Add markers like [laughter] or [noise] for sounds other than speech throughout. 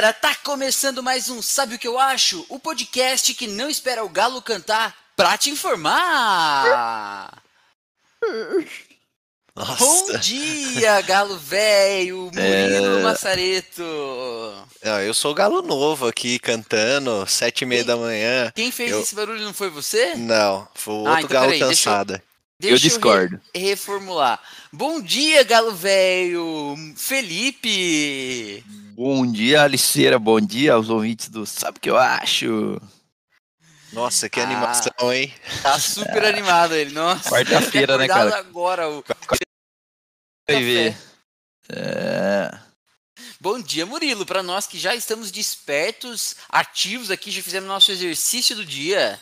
Galera, tá começando mais um Sabe o que eu acho? O podcast que não espera o galo cantar pra te informar. Nossa. Bom dia, galo velho, [laughs] Murilo É. Massareto. Ah, eu sou o galo novo aqui cantando, sete e meia da manhã. Quem fez Eu- esse barulho não foi você? Não, foi o Ah, outro então galo peraí, deixa eu- cansada. Deixa eu discordo. re- reformular. Bom dia, galo velho, Felipe. Bom dia, Aliceira. Bom dia aos ouvintes do Sabe o que eu acho? Nossa, que Ah. animação, hein? Tá super animado ele, nossa. Quarta-feira, né, cara? agora o Vai ver. É. Bom dia, Murilo. Para nós que já estamos despertos, ativos aqui, já fizemos nosso exercício do dia.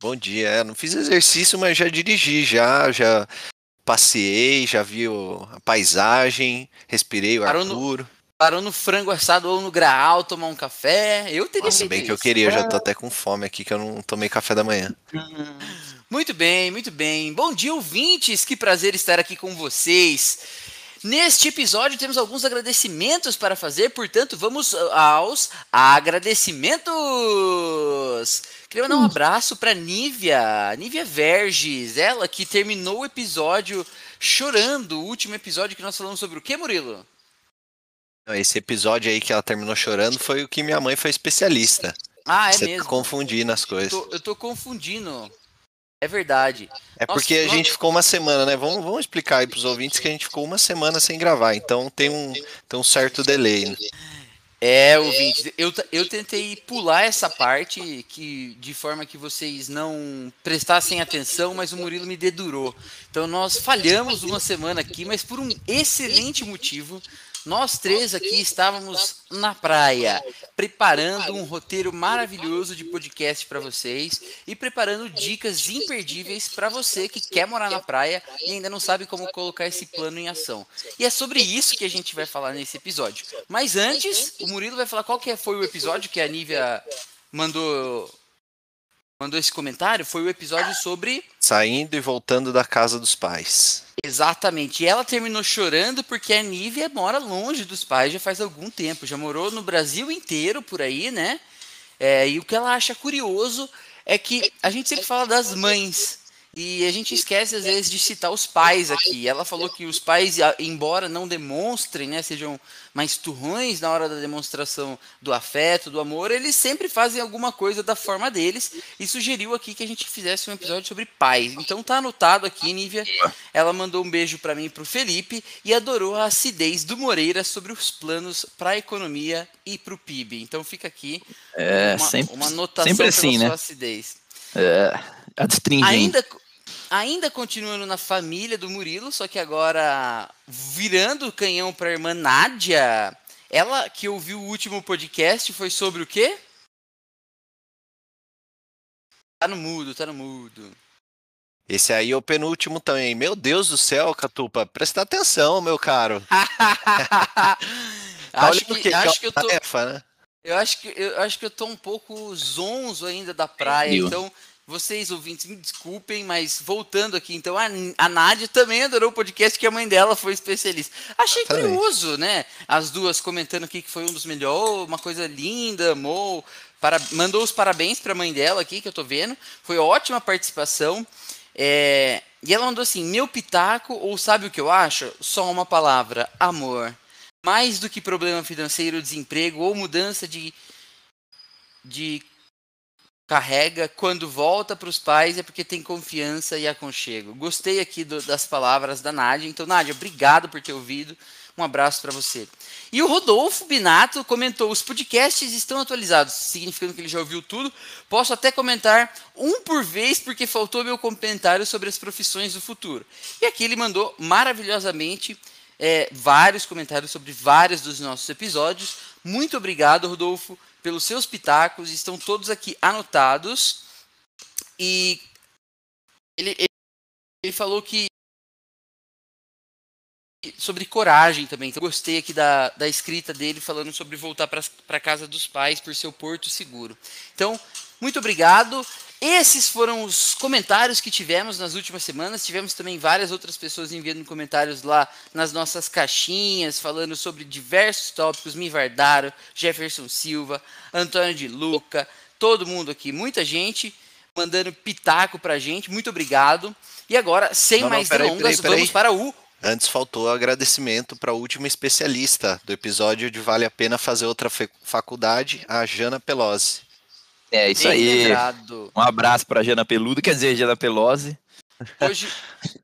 Bom dia. É, não fiz exercício, mas já dirigi, já, já passei, já vi o- a paisagem, respirei o ar Parou no- puro. Parou no frango assado ou no graal tomar um café. Eu teria Nossa, feito bem que eu queria, eu já tô até com fome aqui que eu não tomei café da manhã. Muito bem, muito bem. Bom dia, ouvintes. Que prazer estar aqui com vocês. Neste episódio temos alguns agradecimentos para fazer, portanto, vamos aos agradecimentos. Queria mandar um abraço para Nívia, Nívia Verges, ela que terminou o episódio chorando, o último episódio que nós falamos sobre o que, Murilo? Esse episódio aí que ela terminou chorando foi o que minha mãe foi especialista. Ah, é Você mesmo. tá confundindo as Eu coisas. tô, eu tô confundindo. É verdade. É Nossa, porque a gente ficou uma semana, né? Vamos, vamos explicar aí pros ouvintes que a gente ficou uma semana sem gravar, então tem um, tem um certo delay. né? É, ouvintes, eu, eu tentei pular essa parte que de forma que vocês não prestassem atenção, mas o Murilo me dedurou. Então nós falhamos uma semana aqui, mas por um excelente motivo. Nós três aqui estávamos na praia, preparando um roteiro maravilhoso de podcast para vocês e preparando dicas imperdíveis para você que quer morar na praia e ainda não sabe como colocar esse plano em ação. E é sobre isso que a gente vai falar nesse episódio. Mas antes, o Murilo vai falar qual que foi o episódio que a Nívia mandou mandou esse comentário. Foi o episódio sobre Saindo e voltando da casa dos pais. Exatamente. E ela terminou chorando porque a Nívia mora longe dos pais já faz algum tempo. Já morou no Brasil inteiro por aí, né? É, e o que ela acha curioso é que a gente sempre fala das mães. E a gente esquece, às vezes, de citar os pais aqui. Ela falou que os pais, embora não demonstrem, né, sejam mais turrões na hora da demonstração do afeto, do amor, eles sempre fazem alguma coisa da forma deles. E sugeriu aqui que a gente fizesse um episódio sobre pais. Então tá anotado aqui, Nívia. Ela mandou um beijo para mim e pro Felipe e adorou a acidez do Moreira sobre os planos para a economia e para o PIB. Então fica aqui É, uma, sempre, uma anotação sempre assim, sua né? acidez. É, adstringente. Ainda, ainda continuando na família do Murilo, só que agora virando o canhão para a irmã Nádia. Ela que ouviu o último podcast foi sobre o quê? Tá no mudo, tá no mudo. Esse aí é o penúltimo também. Meu Deus do céu, Catupa, presta atenção, meu caro. [laughs] Tá acho que, quê? acho que eu tô, tarefa, né? eu acho que eu acho que eu tô um pouco zonzo ainda da praia, Viu? então vocês ouvintes me desculpem, mas voltando aqui, então a, a Nádia também adorou o podcast que a mãe dela foi especialista. Achei Exatamente. curioso, né? As duas comentando aqui que foi um dos melhores, uma coisa linda, amou, para, mandou os parabéns para a mãe dela aqui que eu tô vendo. Foi ótima participação. É, e ela mandou assim: meu pitaco, ou sabe o que eu acho? Só uma palavra: amor. Mais do que problema financeiro, desemprego ou mudança de, de carrega, quando volta para os pais é porque tem confiança e aconchego. Gostei aqui do- das palavras da Nádia. Então, Nádia, obrigado por ter ouvido. Um abraço para você. E o Rodolfo Binato comentou: os podcasts estão atualizados, significando que ele já ouviu tudo. Posso até comentar um por vez, porque faltou meu comentário sobre as profissões do futuro. E aqui ele mandou maravilhosamente é, vários comentários sobre vários dos nossos episódios. Muito obrigado, Rodolfo, pelos seus pitacos. Estão todos aqui anotados. E ele, ele, falou que sobre coragem também. Então, gostei aqui da, da escrita dele falando sobre voltar para a casa dos pais por seu porto seguro. Então, muito obrigado. Esses foram os comentários que tivemos nas últimas semanas. Tivemos também várias outras pessoas enviando comentários lá nas nossas caixinhas, falando sobre diversos tópicos. Mivardaro, Jefferson Silva, Antônio de Luca, todo mundo aqui, muita gente mandando pitaco pra gente. Muito obrigado. E agora, sem Não, não, mais peraí, delongas, peraí, peraí. vamos para o Antes faltou agradecimento para a última especialista do episódio de Vale a Pena Fazer Outra Faculdade, a Jana Pelosi. É isso aí. lembrado. Um abraço pra Jana Peludo, quer dizer, Jana Pelose. Hoje,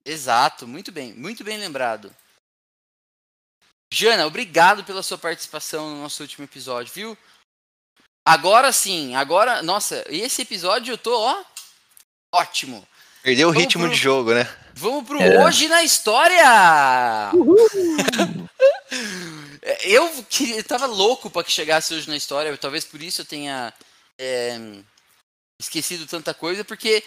exato, muito bem, muito bem lembrado. Jana, obrigado pela sua participação no nosso último episódio, viu? Agora sim, agora, nossa, e esse episódio eu tô, ó, ótimo. Perdeu o Vamos ritmo pro- de jogo, né? Vamos pro É. Hoje na História! [laughs] eu queria, eu tava louco para que chegasse Hoje na História, talvez por isso eu tenha é, esquecido tanta coisa, porque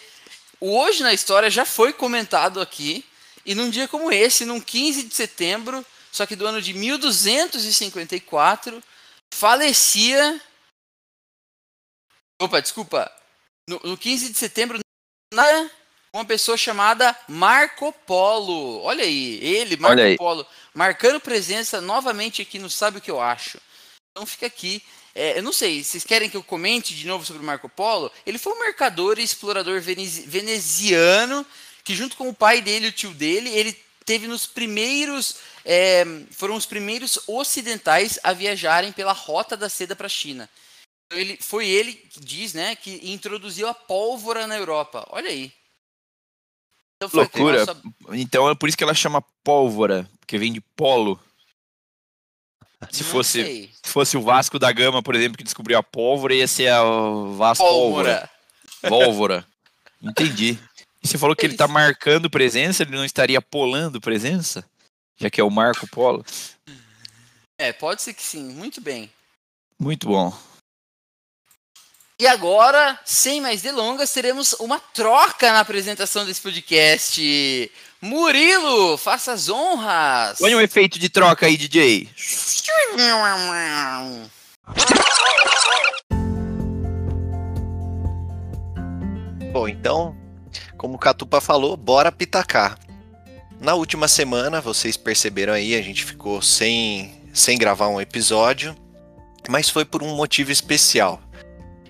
o Hoje na História já foi comentado aqui, e num dia como esse, num 15 de setembro, só que do ano de 1254, falecia. Opa, desculpa. No, no 15 de setembro, na uma pessoa chamada Marco Polo. Olha aí, ele, Marco aí. Polo, marcando presença novamente aqui no Sabe o que eu acho. Então fica aqui. É, eu não sei, vocês querem que eu comente de novo sobre o Marco Polo? Ele foi um mercador e explorador venezi- veneziano que junto com o pai dele e o tio dele, ele teve nos primeiros, é, foram os primeiros ocidentais a viajarem pela rota da seda para a China. Então, Ele, foi ele que diz, né, que introduziu a pólvora na Europa. Olha aí. Então Loucura. nossa- Então é por isso que ela chama pólvora, porque vem de polo. Se não fosse, sei. se fosse o Vasco da Gama, por exemplo, que descobriu a pólvora, ia ser a Vasco pólvora. Pólvora. Entendi. E você falou que ele Eles- tá marcando presença, ele não estaria polando presença? Já que é o Marco Polo. É, pode ser que sim. Muito bem. Muito bom. E agora, sem mais delongas, teremos uma troca na apresentação desse podcast. Murilo, faça as honras. Põe um efeito de troca aí, DJ. Bom, então, como o Catupa falou, bora pitacar. Na última semana, vocês perceberam aí, a gente ficou sem, sem gravar um episódio, mas foi por um motivo especial.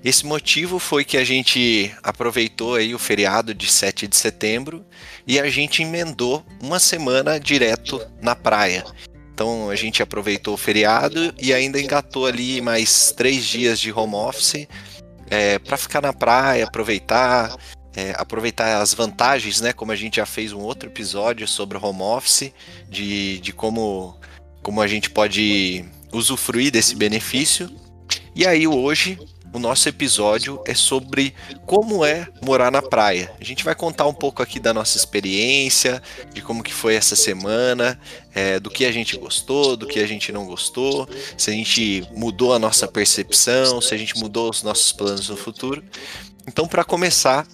Esse motivo foi que a gente aproveitou aí o feriado de 7 de setembro e a gente emendou uma semana direto na praia. Então a gente aproveitou o feriado e ainda engatou ali mais três dias de home office é, para ficar na praia, aproveitar, é, aproveitar as vantagens, né? Como a gente já fez um outro episódio sobre home office, de, de como, como a gente pode usufruir desse benefício. E aí hoje o nosso episódio é sobre como é morar na praia. A gente vai contar um pouco aqui da nossa experiência, de como que foi essa semana, é, do que a gente gostou, do que a gente não gostou, se a gente mudou a nossa percepção, se a gente mudou os nossos planos no futuro. Então, para começar,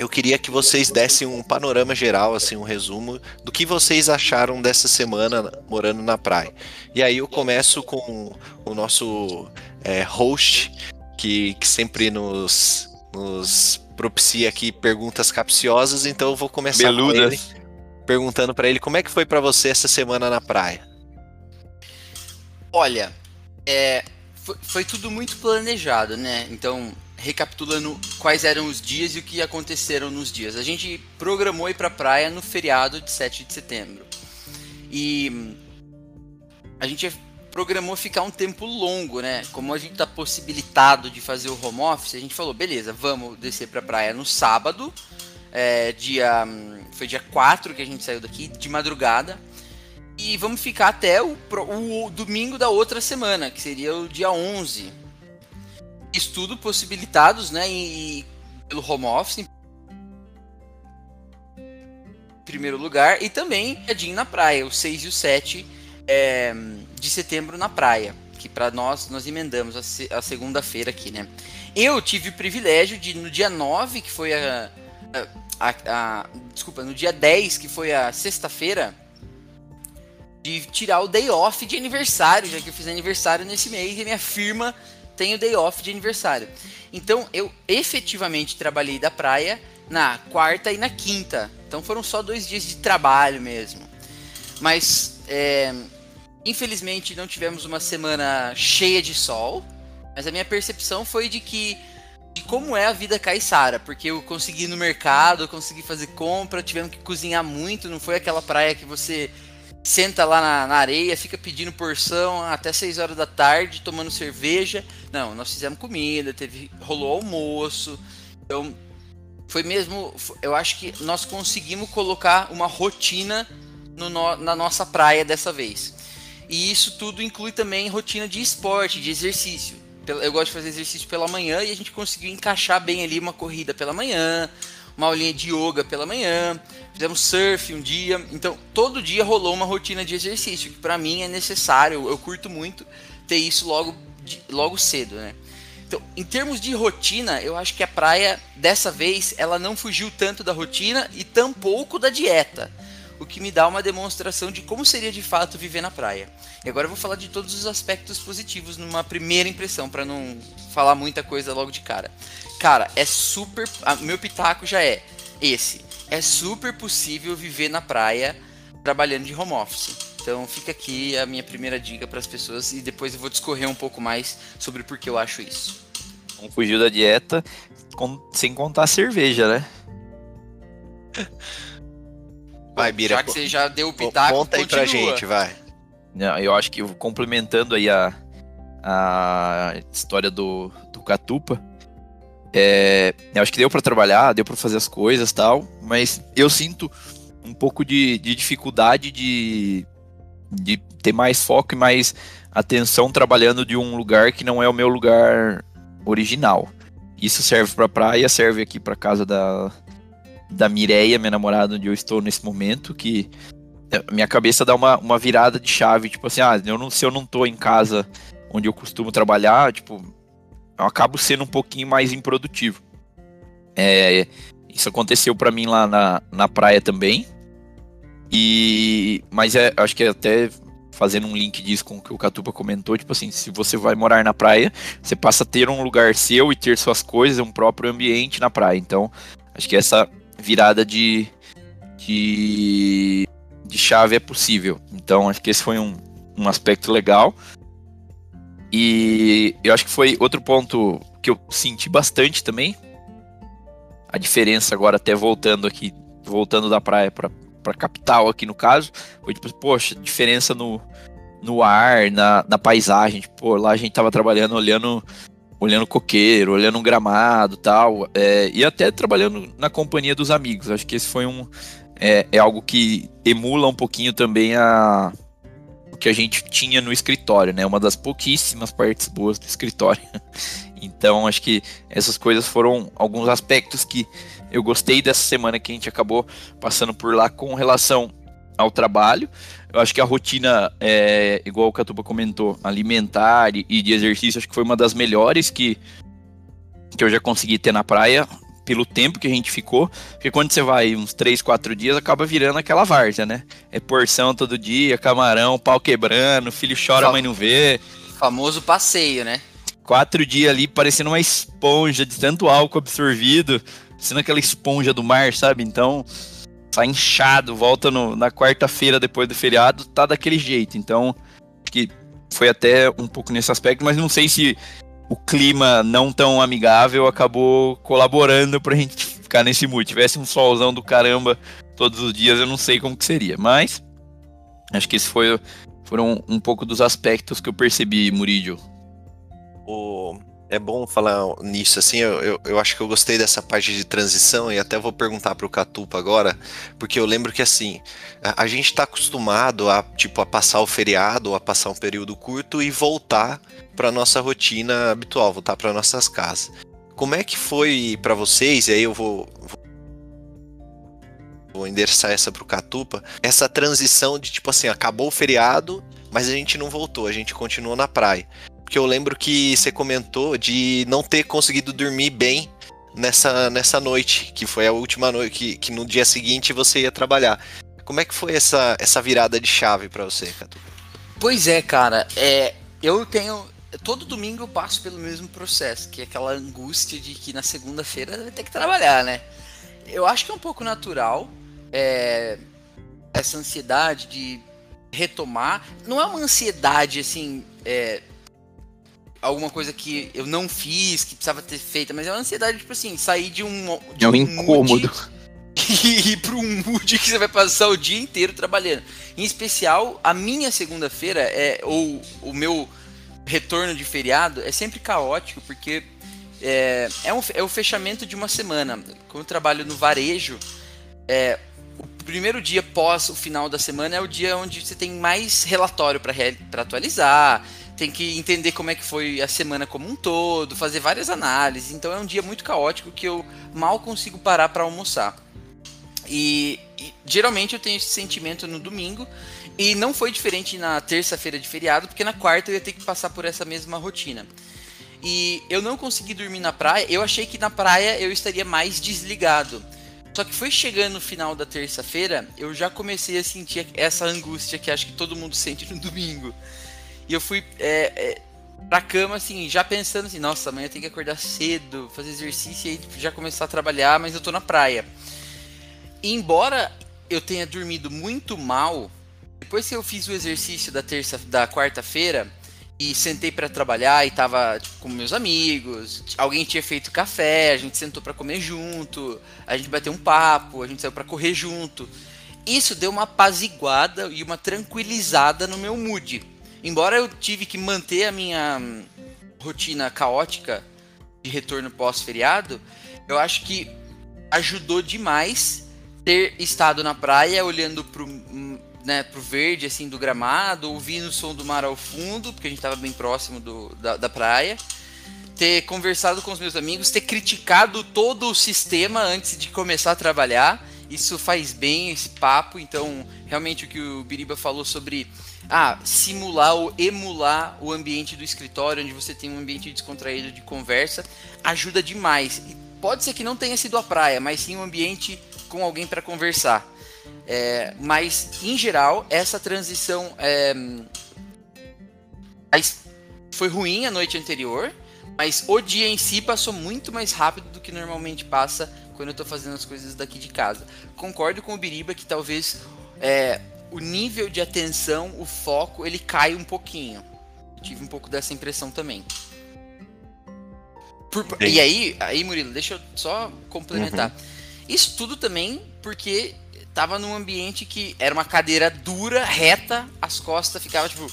eu queria que vocês dessem um panorama geral, assim, um resumo do que vocês acharam dessa semana morando na praia. E aí eu começo com o nosso é, host, que, que sempre nos, nos propicia aqui perguntas capciosas, então eu vou começar com ele, perguntando para ele como é que foi para você essa semana na praia. Olha, é, foi, foi tudo muito planejado, né? Então, recapitulando quais eram os dias e o que aconteceram nos dias. A gente programou ir pra praia no feriado de 7 de setembro. E hum, a gente programou ficar um tempo longo, né? Como a gente tá possibilitado de fazer o home office, a gente falou, beleza, vamos descer pra praia no sábado. É, dia, foi dia 4 que a gente saiu daqui, de madrugada. E vamos ficar até o, o domingo da outra semana, que seria o dia 11. Estudo possibilitados, né, e, pelo home office, em primeiro lugar, e também Edinho na praia, o 6 e o 7 é, de setembro na praia, que para nós, nós emendamos a, se- a segunda-feira aqui, né. Eu tive o privilégio de, no dia 9, que foi a, a, a- desculpa, no dia 10, que foi a sexta-feira, de tirar o day off de aniversário, já que eu fiz aniversário nesse mês e minha firma tenho day off de aniversário. Então eu efetivamente trabalhei da praia na quarta e na quinta. Então foram só dois dias de trabalho mesmo. Mas é, infelizmente não tivemos uma semana cheia de sol. Mas a minha percepção foi de que de como é a vida caiçara, porque eu consegui ir no mercado, consegui fazer compra, tivemos que cozinhar muito, não foi aquela praia que você senta lá na, na, areia, fica pedindo porção até 6 horas da tarde, tomando cerveja. Não, nós fizemos comida, teve rolou almoço. Então, foi mesmo, eu acho que nós conseguimos colocar uma rotina no, na nossa praia dessa vez. E isso tudo inclui também rotina de esporte, de exercício eu gosto de fazer exercício pela manhã e a gente conseguiu encaixar bem ali uma corrida pela manhã, uma aulinha de yoga pela manhã, fizemos surf um dia. Então, todo dia rolou uma rotina de exercício, que para mim é necessário, eu curto muito ter isso logo, logo cedo, né? Então, em termos de rotina, eu acho que a praia, dessa vez, ela não fugiu tanto da rotina e tampouco da dieta o que me dá uma demonstração de como seria de fato viver na praia. E agora eu vou falar de todos os aspectos positivos numa primeira impressão, para não falar muita coisa logo de cara. Cara, é super. meu pitaco já é esse. É super possível viver na praia trabalhando de home office. Então fica aqui a minha primeira dica para as pessoas e depois eu vou discorrer um pouco mais sobre por que eu acho isso. Não fugiu da dieta sem contar a cerveja, né? [laughs] Vai, Bira. Já que você já deu o pitaco, conta aí pra gente, vai. Eu acho que complementando aí a, a história do, do Catupa, é, eu acho que deu para trabalhar, deu para fazer as coisas tal, mas eu sinto um pouco de, de dificuldade de, de ter mais foco e mais atenção trabalhando de um lugar que não é o meu lugar original. Isso serve para praia, serve aqui para casa da, da Mireia, minha namorada, onde eu estou nesse momento, que minha cabeça dá uma, uma virada de chave, tipo assim, ah, eu não, se eu não tô em casa onde eu costumo trabalhar, tipo, eu acabo sendo um pouquinho mais improdutivo. É, isso aconteceu para mim lá na, na praia também. E mas é, acho que é até fazendo um link disso com o que o Catupa comentou, tipo assim, se você vai morar na praia, você passa a ter um lugar seu e ter suas coisas, um próprio ambiente na praia. Então, acho que essa virada de, de, de chave é possível. Então, acho que esse foi um, um aspecto legal. E eu acho que foi outro ponto que eu senti bastante também. A diferença agora, até voltando aqui, voltando da praia para para capital aqui no caso, foi tipo, poxa, diferença no, no ar, na, na paisagem. Tipo, lá a gente tava trabalhando olhando olhando coqueiro, olhando um gramado tal, é, e até trabalhando na companhia dos amigos. Acho que esse foi um é, é, algo que emula um pouquinho também a o que a gente tinha no escritório, né? Uma das pouquíssimas partes boas do escritório. [laughs] então, acho que essas coisas foram alguns aspectos que eu gostei dessa semana que a gente acabou passando por lá com relação ao trabalho. Eu acho que a rotina, é, igual o Catuba comentou, alimentar e de exercício, acho que foi uma das melhores que, que eu já consegui ter na praia, pelo tempo que a gente ficou. Porque quando você vai uns 3, 4 dias, acaba virando aquela várzea, né? É porção todo dia, camarão, pau quebrando, filho chora, mãe não vê. Famoso passeio, né? Quatro dias ali parecendo uma esponja de tanto álcool absorvido, sendo aquela esponja do mar, sabe? Então, tá inchado, volta no, na quarta-feira depois do feriado, tá daquele jeito. Então, acho que foi até um pouco nesse aspecto, mas não sei se o clima não tão amigável acabou colaborando pra gente ficar nesse mood. Tivesse um solzão do caramba todos os dias, eu não sei como que seria. Mas acho que esse foi, foram um pouco dos aspectos que eu percebi, Murídio. O é bom falar nisso, assim, eu, eu, eu, acho que eu gostei dessa parte de transição e até vou perguntar para o Catupa agora, porque eu lembro que, assim, a, a gente está acostumado a, tipo, a passar o feriado, ou a passar um período curto e voltar para nossa rotina habitual, voltar para nossas casas. Como é que foi para vocês, e aí eu vou, vou, vou endereçar essa para o Catupa, essa transição de, tipo assim, acabou o feriado, mas a gente não voltou, a gente continuou na praia. Porque eu lembro que você comentou de não ter conseguido dormir bem nessa, nessa noite, que foi a última noite, que, que no dia seguinte você ia trabalhar. Como é que foi essa, essa virada de chave para você, Catu? Pois é, cara. É, eu tenho. todo domingo eu passo pelo mesmo processo, que é aquela angústia de que na segunda-feira vai ter que trabalhar, né? Eu acho que é um pouco natural é, essa ansiedade de retomar. Não é uma ansiedade assim. É, alguma coisa que eu não fiz, que precisava ter feita, mas é uma ansiedade, tipo assim, sair de um. De é um, um incômodo. [laughs] E ir para um mood que você vai passar o dia inteiro trabalhando. Em especial, a minha segunda-feira, é, ou o meu retorno de feriado, é sempre caótico, porque é, é, um, é o fechamento de uma semana. Como eu trabalho no varejo, é, o primeiro dia pós o final da semana é o dia onde você tem mais relatório para atualizar, tem que entender como é que foi a semana como um todo, fazer várias análises. Então é um dia muito caótico que eu mal consigo parar para almoçar. E, e, geralmente eu tenho esse sentimento no domingo e não foi diferente na terça-feira de feriado, porque na quarta eu ia ter que passar por essa mesma rotina. E eu não consegui dormir na praia. Eu achei que na praia eu estaria mais desligado. Só que foi chegando no final da terça-feira, eu já comecei a sentir essa angústia que acho que todo mundo sente no [laughs] domingo. E eu fui é, é, pra cama, assim, já pensando assim, nossa, amanhã eu tenho que acordar cedo, fazer exercício e aí tipo, já começar a trabalhar, mas eu tô na praia. E embora eu tenha dormido muito mal, depois que eu fiz o exercício da terça, da quarta-feira e sentei para trabalhar e tava tipo, com meus amigos, alguém tinha feito café, a gente sentou para comer junto, a gente bateu um papo, a gente saiu para correr junto. Isso deu uma apaziguada e uma tranquilizada no meu mood embora eu tive que manter a minha hum, rotina caótica de retorno pós-feriado, eu acho que ajudou demais ter estado na praia olhando pro, hum, né, pro verde assim do gramado, ouvindo o som do mar ao fundo, porque a gente estava bem próximo do, da, da praia, ter conversado com os meus amigos, ter criticado todo o sistema antes de começar a trabalhar. Isso faz bem esse papo, então realmente o que o Biriba falou sobre ah, simular ou emular o ambiente do escritório, onde você tem um ambiente descontraído de conversa, ajuda demais. E pode ser que não tenha sido a praia, mas sim um ambiente com alguém para conversar. É, mas, em geral, essa transição é, foi ruim a noite anterior, mas o dia em si passou muito mais rápido do que normalmente passa quando eu estou fazendo as coisas daqui de casa. Concordo com o Biriba que talvez é, o nível de atenção, o foco, ele cai um pouquinho. Tive um pouco dessa impressão também. Por, e aí, aí, Murilo, deixa eu só complementar. Uhum. Isso tudo também porque tava num ambiente que era uma cadeira dura, reta, as costas ficavam, tipo,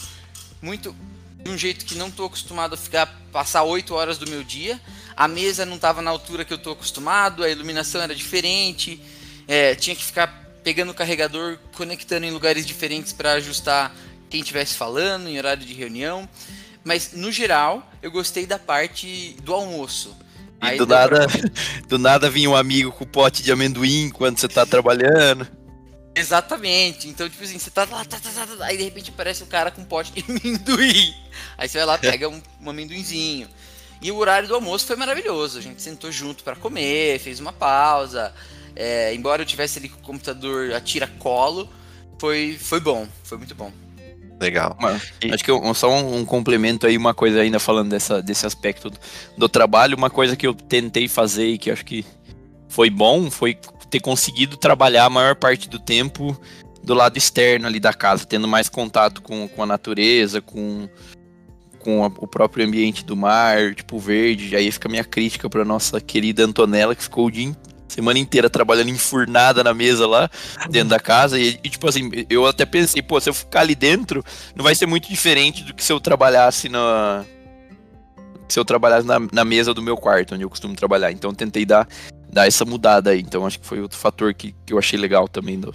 muito. De um jeito que não tô acostumado a ficar, passar 8 horas do meu dia. A mesa não tava na altura que eu tô acostumado, a iluminação era diferente, é, tinha que ficar pegando o carregador, conectando em lugares diferentes para ajustar quem estivesse falando em horário de reunião. Mas no geral, eu gostei da parte do almoço. E Aí do nada, pra... [laughs] do nada vinha um amigo com pote de amendoim quando você tá trabalhando. Exatamente. Então, tipo assim, você tá lá, tá, tá, tá, tá, aí de repente aparece um cara com um pote de [laughs] amendoim. Aí você vai lá, pega um, um amendoinzinho. E o horário do almoço foi maravilhoso. A gente sentou junto para comer, fez uma pausa. É, embora eu tivesse ali com o computador a tira-colo, foi, foi bom, foi muito bom. Legal. acho que eu, só um, um, complemento aí, uma coisa ainda falando dessa, desse aspecto do, do, trabalho, uma coisa que eu tentei fazer e que acho que foi bom, foi ter conseguido trabalhar a maior parte do tempo do lado externo ali da casa, tendo mais contato com, com a natureza, com, com a, o próprio ambiente do mar, tipo verde. Aí fica a minha crítica para nossa querida Antonella, que ficou o dia semana inteira trabalhando enfurnada na mesa lá, dentro da casa. E, e, tipo assim, eu até pensei, pô, se eu ficar ali dentro, não vai ser muito diferente do que se eu trabalhasse na. Se eu trabalhasse na, na mesa do meu quarto, onde eu costumo trabalhar. Então tentei dar, dar essa mudada aí. Então acho que foi outro fator que, que eu achei legal também do,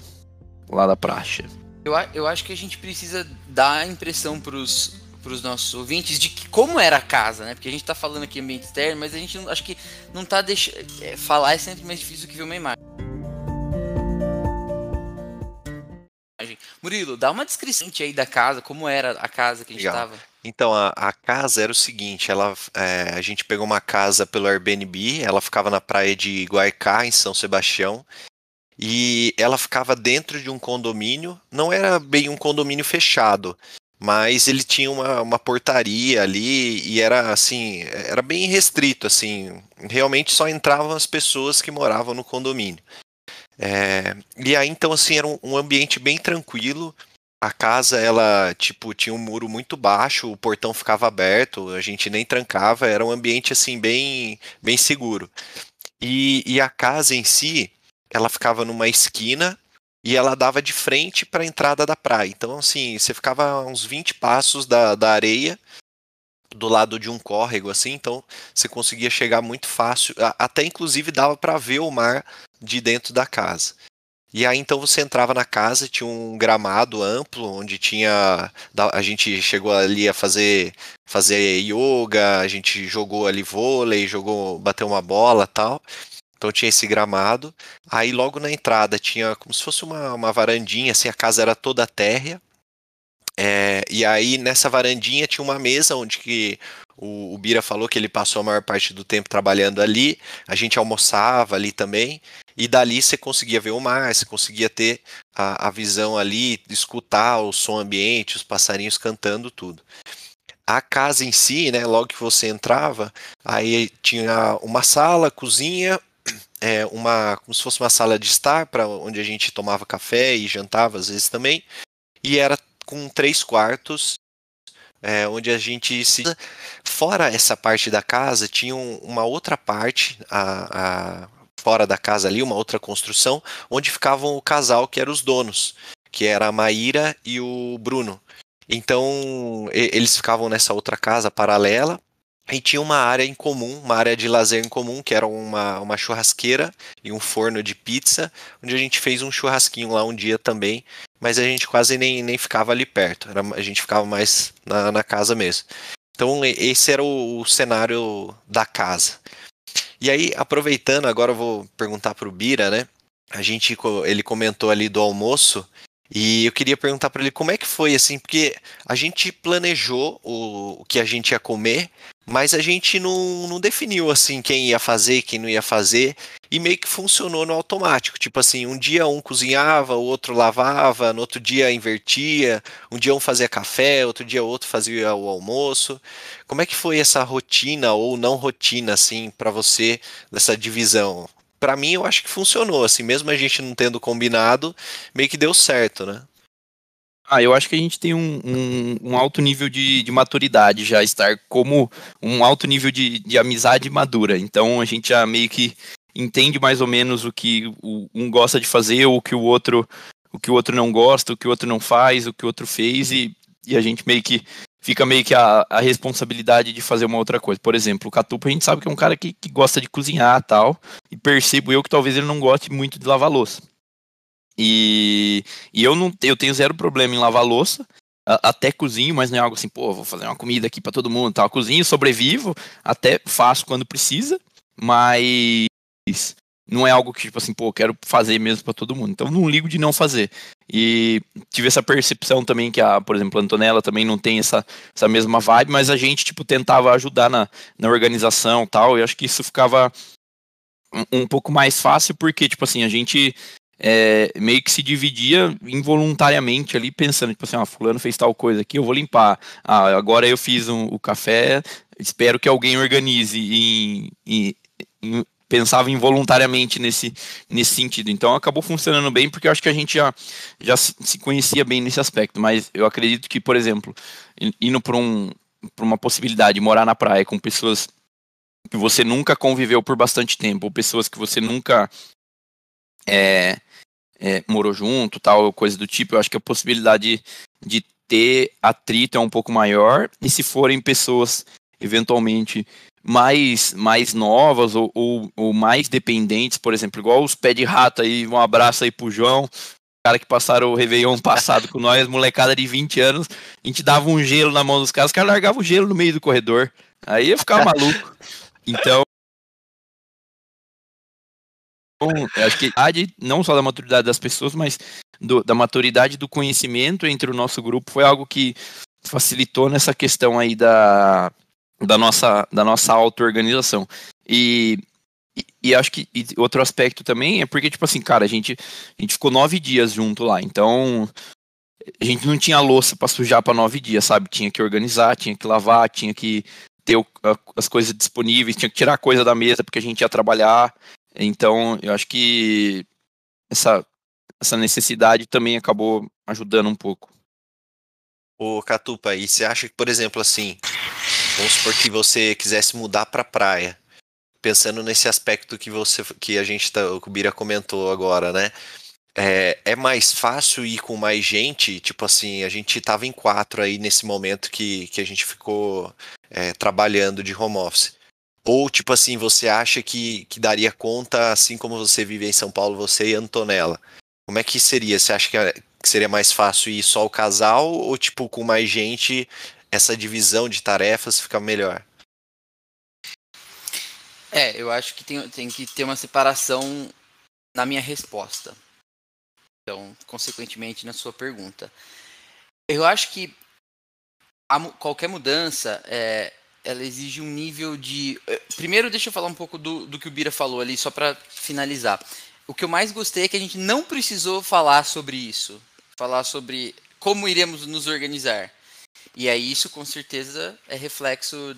lá da praxe. Eu, eu acho que a gente precisa dar a impressão pros para os nossos ouvintes de que, como era a casa, né? Porque a gente está falando aqui ambiente externo, mas a gente não, acho que não está deixando. É, falar é sempre mais difícil do que ver uma imagem. Murilo, dá uma descrição aí da casa, como era a casa que a gente estava. Então, a, a, casa era o seguinte, ela, é, a gente pegou uma casa pelo Airbnb, ela ficava na praia de Guaicá, em São Sebastião, e ela ficava dentro de um condomínio, não era bem um condomínio fechado, mas ele tinha uma, uma portaria ali e era assim, era bem restrito, assim, realmente só entravam as pessoas que moravam no condomínio. É, e aí então assim era um, um ambiente bem tranquilo. A casa ela tipo tinha um muro muito baixo, o portão ficava aberto, a gente nem trancava, era um ambiente assim bem bem seguro. E, e a casa em si, ela ficava numa esquina e ela dava de frente para a entrada da praia. Então, assim, você ficava a uns 20 passos da, da areia, do lado de um córrego, assim, então você conseguia chegar muito fácil, até inclusive dava para ver o mar de dentro da casa. E aí então você entrava na casa, tinha um gramado amplo onde tinha a gente chegou ali a fazer fazer yoga, a gente jogou ali vôlei, jogou bateu uma bola, tal. Então tinha esse gramado. Aí logo na entrada tinha como se fosse uma, uma varandinha, assim, a casa era toda térrea. É, e aí nessa varandinha tinha uma mesa onde que o, o, Bira falou que ele passou a maior parte do tempo trabalhando ali. A gente almoçava ali também. E dali você conseguia ver o mar, você conseguia ter a, a visão ali, escutar o som ambiente, os passarinhos cantando, tudo a casa em si, né, logo que você entrava, aí tinha uma sala, cozinha, é, uma como se fosse uma sala de estar para onde a gente tomava café e jantava às vezes também. E era com três quartos é, onde a gente se fora essa parte da casa tinha uma outra parte a, a, fora da casa ali uma outra construção onde ficavam o casal que eram os donos que era a Maíra e o Bruno. Então eles ficavam nessa outra casa paralela e tinha uma área em comum, uma área de lazer em comum, que era uma, uma churrasqueira e um forno de pizza, onde a gente fez um churrasquinho lá um dia também, mas a gente quase nem, nem ficava ali perto, era, a gente ficava mais na, na casa mesmo. Então esse era o, o cenário da casa. E aí, aproveitando, agora eu vou perguntar para o Bira, né? A gente, ele comentou ali do almoço, e eu queria perguntar para ele como é que foi, assim, porque a gente planejou o, o que a gente ia comer, mas a gente não, não definiu, assim, quem ia fazer, quem não ia fazer, e meio que funcionou no automático. Tipo assim, um dia um cozinhava, o outro lavava, no outro dia invertia, um dia um fazia café, outro dia outro fazia o almoço. Como é que foi essa rotina ou não rotina, assim, para você, dessa divisão? para mim eu acho que funcionou, assim, mesmo a gente não tendo combinado, meio que deu certo, né? Ah, eu acho que a gente tem um, um, um alto nível de, de, maturidade já, estar como um alto nível de, de amizade madura. Então a gente já meio que entende mais ou menos o que o, um gosta de fazer, o que o outro o que o outro não gosta, o que o outro não faz, o que o outro fez, e, e a gente meio que fica meio que a, a responsabilidade de fazer uma outra coisa. Por exemplo, o Catupa a gente sabe que é um cara que, que gosta de cozinhar tal, e percebo eu que talvez ele não goste muito de lavar louça. E, e eu não eu tenho zero problema em lavar louça, até cozinho, mas não é algo assim, pô, vou fazer uma comida aqui para todo mundo, tal. Cozinho, sobrevivo, até faço quando precisa, mas não é algo que, tipo assim, pô, quero fazer mesmo para todo mundo. Então não ligo de não fazer. E tive essa percepção também que a, por exemplo, a Antonella também não tem essa, essa mesma vibe, mas a gente, tipo, tentava ajudar na, na organização tal. E acho que isso ficava um, um pouco mais fácil, porque, tipo assim, a gente é, meio que se dividia involuntariamente ali, pensando, tipo assim, ah, fulano fez tal coisa aqui, eu vou limpar. Ah, agora eu fiz um, o café, espero que alguém organize. E, e, e pensava involuntariamente nesse, nesse sentido. Então acabou funcionando bem porque eu acho que a gente já, já se conhecia bem nesse aspecto. Mas eu acredito que, por exemplo, indo para um, uma possibilidade de morar na praia com pessoas que você nunca conviveu por bastante tempo, ou pessoas que você nunca é, é, morou junto, tal, coisa do tipo, eu acho que a possibilidade de ter atrito é um pouco maior. E se forem pessoas eventualmente mais, mais novas ou, ou, ou, mais dependentes, por exemplo, igual os pé de rato aí, um abraço aí pro João, cara que passaram o Réveillon [laughs] passado com nós, molecada de 20 anos, a gente dava um gelo na mão dos caras, os caras largavam o gelo no meio do corredor. Aí ia ficar maluco. [laughs] Então, eu acho que não só da maturidade das pessoas, mas do, da maturidade do conhecimento entre o nosso grupo foi algo que facilitou nessa questão aí da, da nossa, da nossa auto-organização. E, e, e, acho que e outro aspecto também é porque, tipo assim, cara, a gente, a gente ficou nove dias junto lá, então a gente não tinha louça para sujar para nove dias, sabe? Tinha que organizar, tinha que lavar, tinha que ter o, a, as coisas disponíveis, tinha que tirar coisa da mesa porque a gente ia trabalhar. Então, eu acho que essa, essa necessidade também acabou ajudando um pouco. Ô, Catupa, e você acha que, por exemplo, assim, vamos supor que você quisesse mudar para praia, pensando nesse aspecto que você que a gente tá, o Bira comentou agora, né? É, é, mais fácil ir com mais gente, tipo assim, a gente tava em quatro aí nesse momento que, que a gente ficou é, trabalhando de home office. Ou, tipo assim, você acha que, que daria conta, assim como você vive em São Paulo, você e Antonella? Como é que seria? Você acha que, é, que seria mais fácil ir só o casal ou, tipo, com mais gente, essa divisão de tarefas fica melhor? É, eu acho que tem, tem que ter uma separação na minha resposta. Então, consequentemente, na sua pergunta. Eu acho que a, qualquer mudança, é, ela exige um nível de. Eh, primeiro, deixa eu falar um pouco do, do que o Bira falou ali, só para finalizar. O que eu mais gostei é que a gente não precisou falar sobre isso, falar sobre como iremos nos organizar. E aí, isso com certeza é reflexo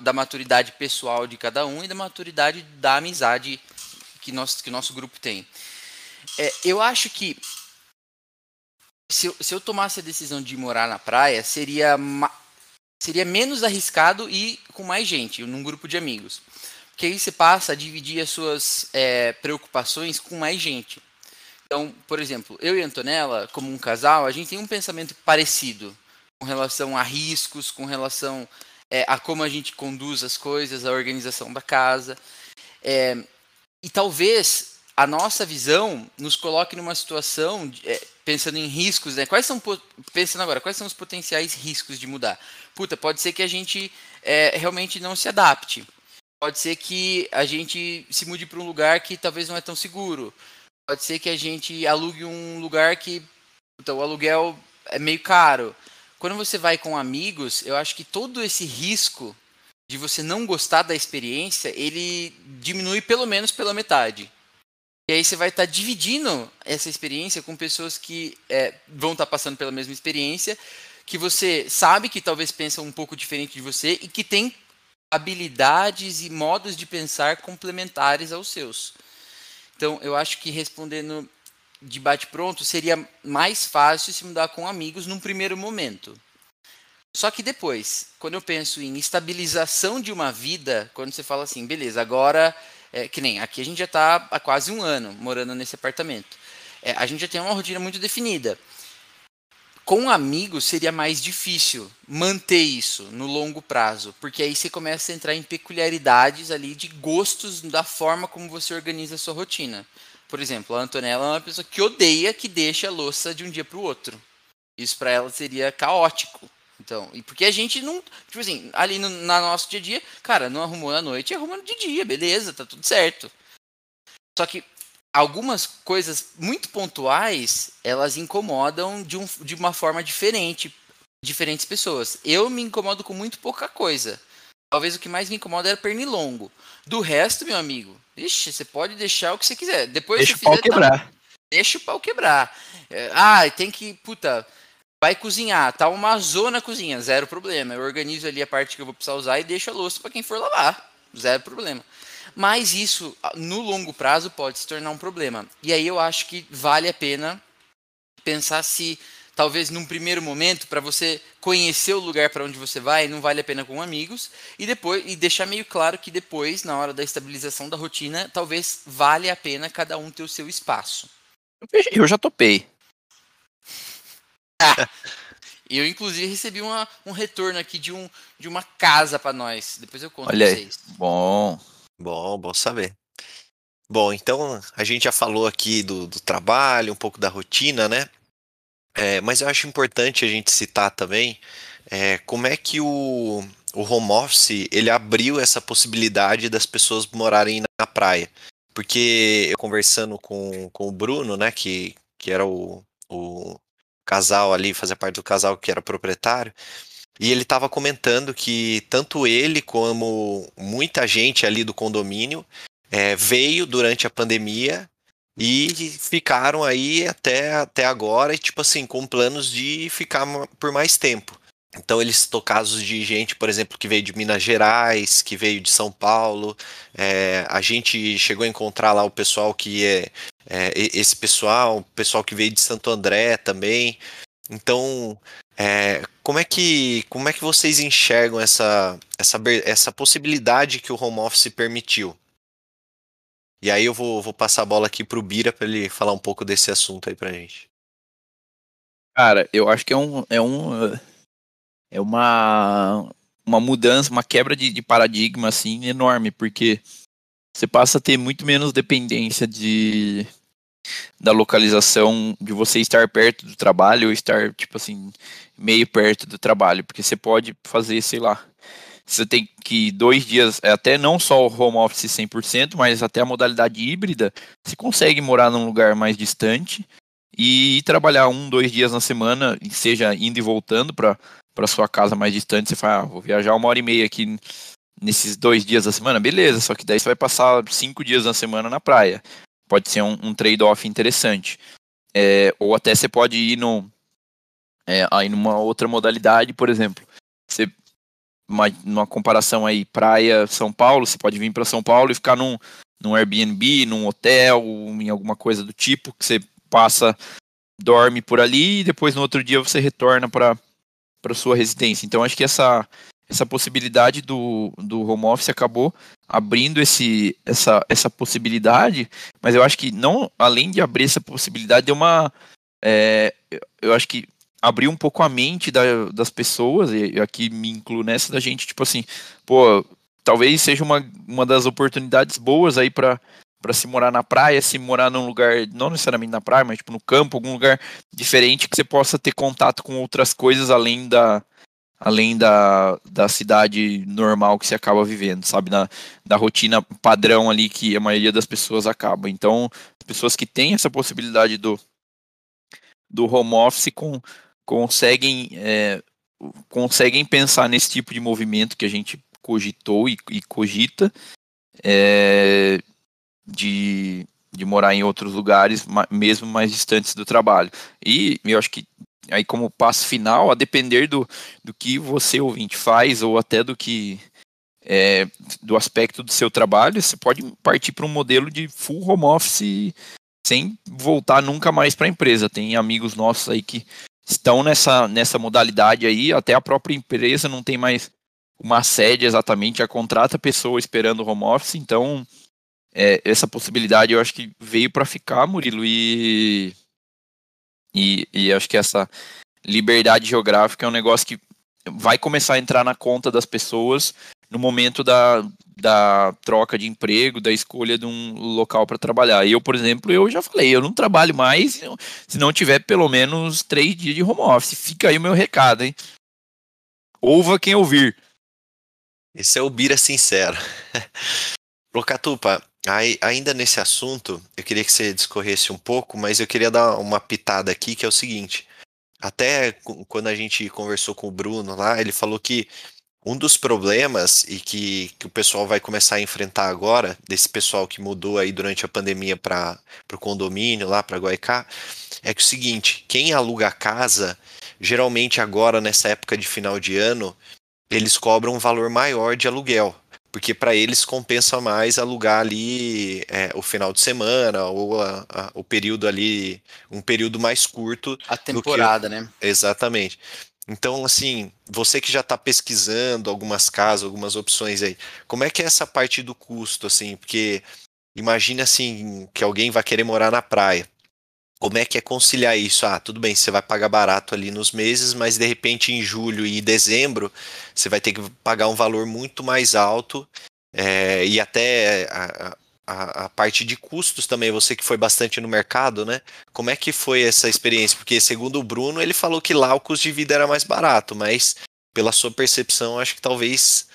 da maturidade pessoal de cada um e da maturidade da amizade que, nós, que o nosso grupo tem. É, eu acho que se eu, se eu tomasse a decisão de morar na praia, seria, seria menos arriscado e com mais gente, num grupo de amigos. Porque aí você passa a dividir as suas é, preocupações com mais gente. Então, por exemplo, eu e Antonella, como um casal, a gente tem um pensamento parecido com relação a riscos, com relação é, a como a gente conduz as coisas, a organização da casa. É, e talvez a nossa visão nos coloque numa situação, é, pensando em riscos, né? Quais são, pensando agora, quais são os potenciais riscos de mudar? Puta, pode ser que a gente é, realmente não se adapte. Pode ser que a gente se mude para um lugar que talvez não é tão seguro. Pode ser que a gente alugue um lugar que então, o aluguel é meio caro quando você vai com amigos, eu acho que todo esse risco de você não gostar da experiência, ele diminui pelo menos pela metade. E aí você vai estar tá dividindo essa experiência com pessoas que é, vão estar tá passando pela mesma experiência, que você sabe que talvez pensam um pouco diferente de você e que tem habilidades e modos de pensar complementares aos seus. Então, eu acho que respondendo de bate-pronto, seria mais fácil se mudar com amigos num primeiro momento. Só que depois, quando eu penso em estabilização de uma vida, quando você fala assim, beleza, agora, é, que nem aqui a gente já está há quase um ano morando nesse apartamento. É, a gente já tem uma rotina muito definida. Com amigos seria mais difícil manter isso no longo prazo, porque aí você começa a entrar em peculiaridades ali de gostos da forma como você organiza a sua rotina. Por exemplo, a Antonella é uma pessoa que odeia que deixe a louça de um dia para o outro. Isso para ela seria caótico. Então, e porque a gente não, tipo assim, ali no, na nosso dia a dia, cara, não arrumou à noite, arruma de dia, beleza, tá tudo certo. Só que algumas coisas muito pontuais, elas incomodam de, um, de uma forma diferente diferentes pessoas. Eu me incomodo com muito pouca coisa. Talvez o que mais me incomoda era pernilongo. Do resto, meu amigo, ixi, você pode deixar o que você quiser. Depois deixa o pau quebrar. Tá, deixa o pau quebrar. É, ah, tem que, puta, vai cozinhar, tá uma zona na cozinha, zero problema. Eu organizo ali a parte que eu vou precisar usar e deixo a louça para quem for lavar, zero problema. Mas isso, no longo prazo, pode se tornar um problema. E aí eu acho que vale a pena pensar se talvez num primeiro momento para você conhecer o lugar para onde você vai, não vale a pena com amigos e depois e deixar meio claro que depois, na hora da estabilização da rotina, talvez vale a pena cada um ter o seu espaço. Eu já topei. [laughs] Eu inclusive recebi uma, um retorno aqui de, um, de uma casa para nós. Depois eu conto Olha vocês. Aí. Bom. Bom, bom saber. Bom, então a gente já falou aqui do, do trabalho, um pouco da rotina, né? É, mas eu acho importante a gente citar também é, como é que o, o home office ele abriu essa possibilidade das pessoas morarem na praia. Porque eu conversando com, com o Bruno, né, que, que era o, o casal ali, fazia parte do casal que era proprietário, e ele estava comentando que tanto ele como muita gente ali do condomínio é, veio durante a pandemia e ficaram aí até, até agora, e tipo assim, com planos de ficar por mais tempo. Então eles citou casos de gente, por exemplo, que veio de Minas Gerais, que veio de São Paulo. É, a gente chegou a encontrar lá o pessoal que é, é, esse pessoal, o pessoal que veio de Santo André também. Então, é, como é que como é que vocês enxergam essa, essa, essa possibilidade que o home office permitiu? E aí eu vou, vou passar a bola aqui pro Bira para ele falar um pouco desse assunto aí pra gente. Cara, eu acho que é um, é um é uma, uma mudança, uma quebra de, de paradigma assim enorme, porque você passa a ter muito menos dependência de da localização de você estar perto do trabalho ou estar tipo assim meio perto do trabalho, porque você pode fazer, sei lá, você tem que dois dias, é até não só o home office 100%, mas até a modalidade híbrida, você consegue morar num lugar mais distante e trabalhar um, dois dias na semana, seja indo e voltando para para sua casa mais distante, você fala, ah, vou viajar uma hora e meia aqui nesses dois dias da semana, beleza, só que daí você vai passar cinco dias na semana na praia. Pode ser um, um trade-off interessante. É, ou até você pode ir no, é, aí numa outra modalidade, por exemplo, você uma, numa comparação aí praia São Paulo, você pode vir para São Paulo e ficar num, num Airbnb, num hotel, em alguma coisa do tipo que você passa, dorme por ali e depois no outro dia você retorna para para sua residência. Então acho que essa essa possibilidade do, do home office acabou abrindo esse, essa, essa possibilidade, mas eu acho que não, além de abrir essa possibilidade, deu uma. É, eu acho que abriu um pouco a mente da, das pessoas, e aqui me incluo nessa da gente, tipo assim, pô, talvez seja uma, uma das oportunidades boas aí para para se morar na praia, se morar num lugar, não necessariamente na praia, mas tipo no campo, algum lugar diferente que você possa ter contato com outras coisas além da além da, da cidade normal que você acaba vivendo, sabe, na, da rotina padrão ali que a maioria das pessoas acaba. Então, as pessoas que têm essa possibilidade do do home office com, conseguem é, conseguem pensar nesse tipo de movimento que a gente cogitou e, e cogita é, de, de morar em outros lugares, mesmo mais distantes do trabalho. E eu acho que aí como passo final, a depender do, do que você ouvinte faz ou até do que é, do aspecto do seu trabalho, você pode partir para um modelo de full home office sem voltar nunca mais para a empresa. Tem amigos nossos aí que estão nessa, nessa modalidade aí, até a própria empresa não tem mais uma sede exatamente, já contrata pessoa esperando home office, então é, essa possibilidade eu acho que veio para ficar, Murilo, e, e, e acho que essa liberdade geográfica é um negócio que vai começar a entrar na conta das pessoas no momento da, da troca de emprego, da escolha de um local para trabalhar. Eu, por exemplo, eu já falei, eu não trabalho mais se não tiver pelo menos três dias de home office. Fica aí o meu recado, hein? Ouva quem ouvir. Esse é o Bira sincero. [laughs] Locatupa, Aí, ainda nesse assunto, eu queria que você discorresse um pouco, mas eu queria dar uma pitada aqui, que é o seguinte. Até quando a gente conversou com o Bruno lá, ele falou que um dos problemas e que, que o pessoal vai começar a enfrentar agora, desse pessoal que mudou aí durante a pandemia para o condomínio lá para Guaicá, é que o seguinte, quem aluga casa, geralmente agora nessa época de final de ano, eles cobram um valor maior de aluguel porque para eles compensa mais alugar ali é, o final de semana ou a, a, o período ali, um período mais curto. A temporada, que... né? Exatamente. Então, assim, você que já está pesquisando algumas casas, algumas opções aí, como é que é essa parte do custo, assim? Porque imagina assim que alguém vai querer morar na praia. Como é que é conciliar isso? Ah, tudo bem, você vai pagar barato ali nos meses, mas de repente em julho e dezembro você vai ter que pagar um valor muito mais alto é, e até a, a, a, parte de custos também. Você que foi bastante no mercado, né? Como é que foi essa experiência? Porque segundo o Bruno, ele falou que lá o custo de vida era mais barato, mas pela sua percepção, acho que talvez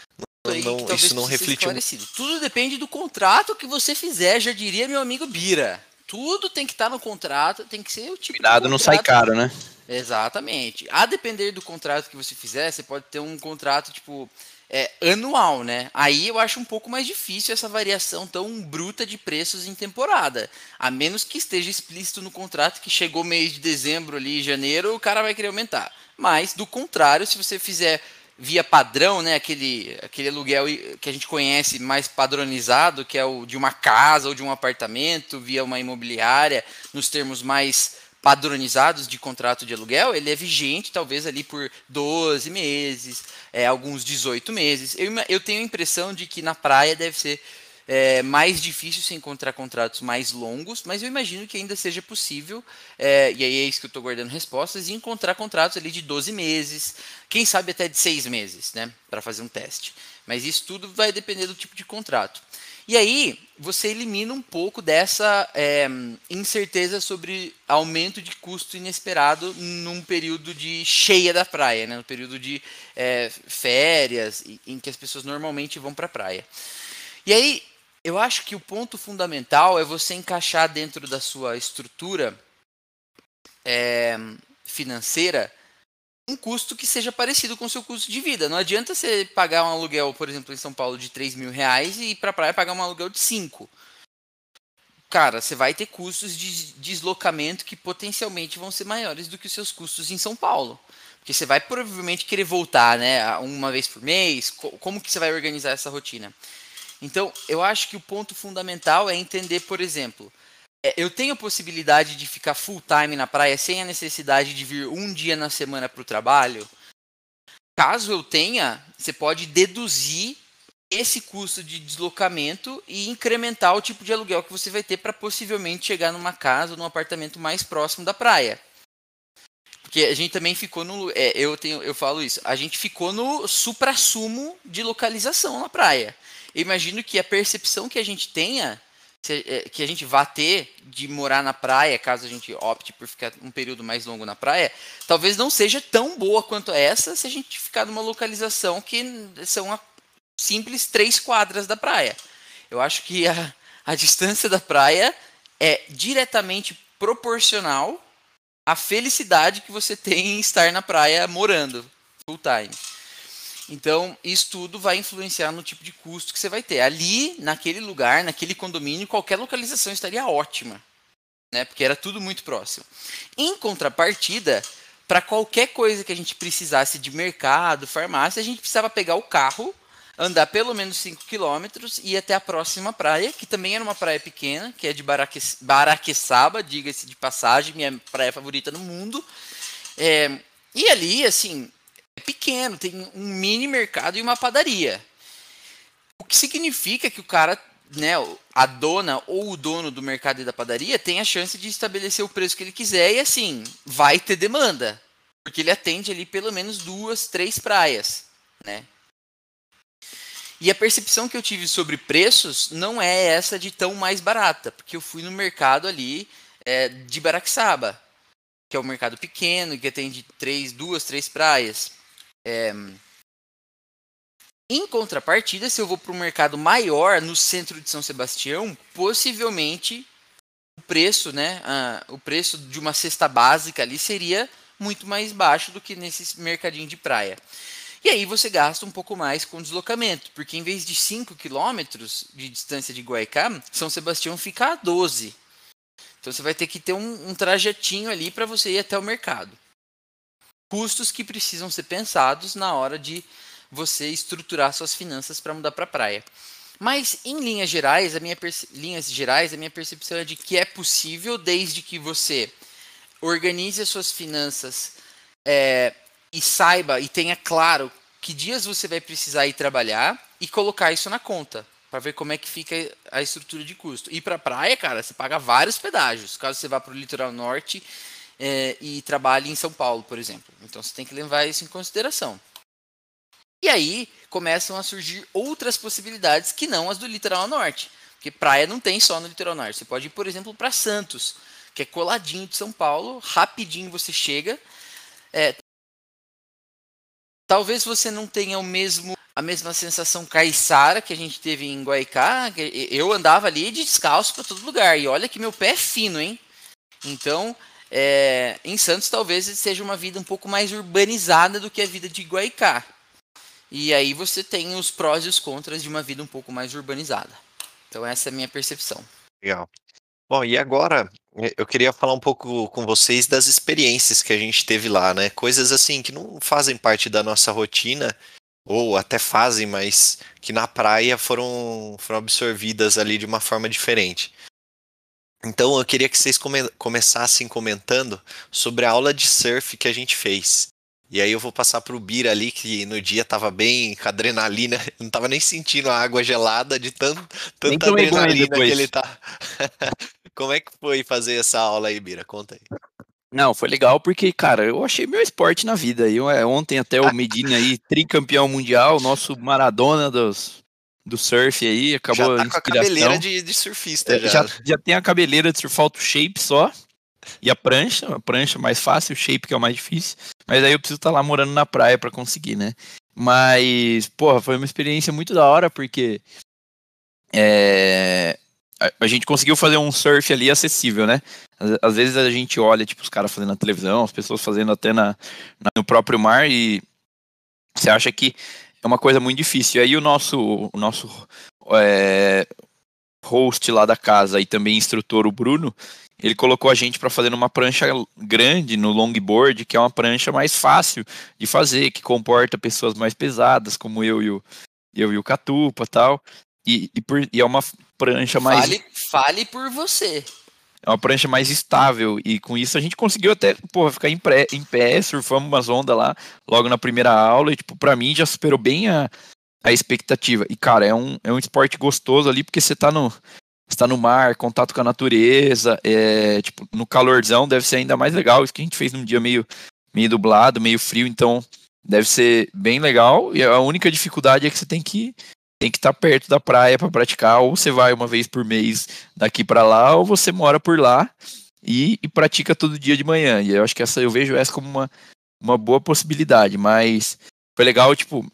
não, não, que talvez isso não refletiu. Tudo depende do contrato que você fizer, já diria meu amigo Bira. Tudo tem que estar tá no contrato, tem que ser o tipo Cuidado não sai caro, né? Exatamente. A depender do contrato que você fizer, você pode ter um contrato tipo é, anual, né? Aí eu acho um pouco mais difícil essa variação tão bruta de preços em temporada. A menos que esteja explícito no contrato que chegou mês de dezembro ali, janeiro, o cara vai querer aumentar. Mas, do contrário, se você fizer via padrão, né, aquele, aquele aluguel que a gente conhece mais padronizado, que é o de uma casa ou de um apartamento, via uma imobiliária, nos termos mais padronizados de contrato de aluguel, ele é vigente talvez ali por 12 meses, é, alguns 18 meses. Eu, eu tenho a impressão de que na praia deve ser é, mais difícil se encontrar contratos mais longos, mas eu imagino que ainda seja possível, é, e aí é isso que eu estou guardando respostas, e encontrar contratos ali de 12 meses, quem sabe até de 6 meses, né, para fazer um teste. Mas isso tudo vai depender do tipo de contrato. E aí você elimina um pouco dessa é, incerteza sobre aumento de custo inesperado num período de cheia da praia, né? no período de é, férias, em que as pessoas normalmente vão para a praia. E aí eu acho que o ponto fundamental é você encaixar dentro da sua estrutura é, financeira um custo que seja parecido com o seu custo de vida. Não adianta você pagar um aluguel, por exemplo, em São Paulo de 3 mil reais e ir para a praia pagar um aluguel de 5. Cara, você vai ter custos de deslocamento que potencialmente vão ser maiores do que os seus custos em São Paulo. Porque você vai provavelmente querer voltar, né, uma vez por mês. Como que você vai organizar essa rotina? Então, eu acho que o ponto fundamental é entender, por exemplo, é, eu tenho a possibilidade de ficar full time na praia sem a necessidade de vir um dia na semana para o trabalho? Caso eu tenha, você pode deduzir esse custo de deslocamento e incrementar o tipo de aluguel que você vai ter para possivelmente chegar numa casa ou num apartamento mais próximo da praia. Porque a gente também ficou no. É, eu, tenho, eu falo isso. A gente ficou no supra-sumo de localização na praia. Eu imagino que a percepção que a gente tenha é, que a gente vá ter de morar na praia, caso a gente opte por ficar um período mais longo na praia, talvez não seja tão boa quanto essa se a gente ficar numa localização que são simples três quadras da praia. Eu acho que a, a distância da praia é diretamente proporcional à felicidade que você tem em estar na praia morando full time. Então, isso tudo vai influenciar no tipo de custo que você vai ter. Ali, naquele lugar, naquele condomínio, qualquer localização estaria ótima, né? Porque era tudo muito próximo. Em contrapartida, para qualquer coisa que a gente precisasse de mercado, farmácia, a gente precisava pegar o carro, andar pelo menos 5 quilômetros e ir até a próxima praia, que também era uma praia pequena, que é de Baraque, Baraqueçaba, diga-se de passagem, minha praia favorita no mundo. É, e ali, assim, pequeno, tem um mini mercado e uma padaria. O que significa que o cara, né, a dona ou o dono do mercado e da padaria tem a chance de estabelecer o preço que ele quiser e assim, vai ter demanda. Porque ele atende ali pelo menos duas, três praias, né? E a percepção que eu tive sobre preços não é essa de tão mais barata, porque eu fui no mercado ali é, de Baraxaba, que é um mercado pequeno, que atende três, duas, três praias. É... Em contrapartida, se eu vou para um mercado maior no centro de São Sebastião, possivelmente o preço, né, o preço de uma cesta básica ali seria muito mais baixo do que nesse mercadinho de praia. E aí você gasta um pouco mais com deslocamento, porque em vez de 5 quilômetros de distância de Guaicá, São Sebastião fica a 12. Então você vai ter que ter um, um trajetinho ali para você ir até o mercado custos que precisam ser pensados na hora de você estruturar suas finanças para mudar para a praia. Mas em linhas gerais, a minha linhas gerais, a minha percepção é de que é possível desde que você organize as suas finanças é, e saiba e tenha claro que dias você vai precisar ir trabalhar e colocar isso na conta para ver como é que fica a estrutura de custo. E para praia, cara, você paga vários pedágios. Caso você vá para o litoral norte, é, e trabalhe em São Paulo, por exemplo. Então você tem que levar isso em consideração. E aí começam a surgir outras possibilidades que não as do litoral norte. Porque praia não tem só no litoral norte. Você pode ir, por exemplo, para Santos, que é coladinho de São Paulo, rapidinho você chega. É, talvez você não tenha o mesmo a mesma sensação caiçara que a gente teve em Guaicá. Eu andava ali de descalço para todo lugar. E olha que meu pé é fino, hein? Então, é, em Santos talvez seja uma vida um pouco mais urbanizada do que a vida de Guaicá. E aí você tem os prós e os contras de uma vida um pouco mais urbanizada. Então essa é a minha percepção. Legal. Bom, e agora eh, eu queria falar um pouco com vocês das experiências que a gente teve lá, né? Coisas assim que não fazem parte da nossa rotina, ou até fazem, mas que na praia foram, foram absorvidas ali de uma forma diferente. Então eu queria que vocês come começassem comentando sobre a aula de surf que a gente fez. E aí eu vou passar pro Bira ali, que no dia tava bem com adrenalina, [laughs] não tava nem sentindo a água gelada de tanto, tanta adrenalina que ele tá. [laughs] Como é que foi fazer essa aula aí, Bira? Conta aí. Não, foi legal porque, cara, eu achei meu esporte na vida. Eu, é, ontem até o Medina aí, tricampeão mundial, nosso Maradona dos, do surf aí, acabou já tá com a cabeleira de, de surfista é, já. já. Já tem a cabeleira de surfar o shape só. E a prancha, a prancha mais fácil, o shape que é o mais difícil. Mas aí eu preciso estar tá lá morando na praia para conseguir, né? Mas, porra, foi uma experiência muito da hora, porque é, a, a, gente conseguiu fazer um surf ali acessível, né? Às, às, vezes a gente olha, tipo, os caras fazendo na televisão, as pessoas fazendo até na, na, no próprio mar, e você acha que é uma coisa muito difícil. E aí o nosso, o nosso é, host lá da casa e também instrutor, o Bruno, ele colocou a gente para fazer numa prancha grande, no longboard, que é uma prancha mais fácil de fazer, que comporta pessoas mais pesadas, como eu e o, eu e o Catupa tal. E, e, por, e é uma prancha mais. Fale, fale por você. É uma prancha mais estável. E com isso a gente conseguiu até, porra, ficar em, pré, em pé, surfamos umas ondas lá logo na primeira aula. E, tipo, pra mim já superou bem a, a expectativa. E, cara, é um, é um esporte gostoso ali, porque você tá no, está no mar, contato com a natureza, é, tipo, no calorzão deve ser ainda mais legal. Isso que a gente fez num dia meio, meio dublado, meio frio, então deve ser bem legal. E a única dificuldade é que você tem que tem que estar perto da praia para praticar, ou você vai uma vez por mês daqui para lá, ou você mora por lá e, e, pratica todo dia de manhã. E eu acho que essa eu vejo essa como uma, uma boa possibilidade, mas foi legal, tipo,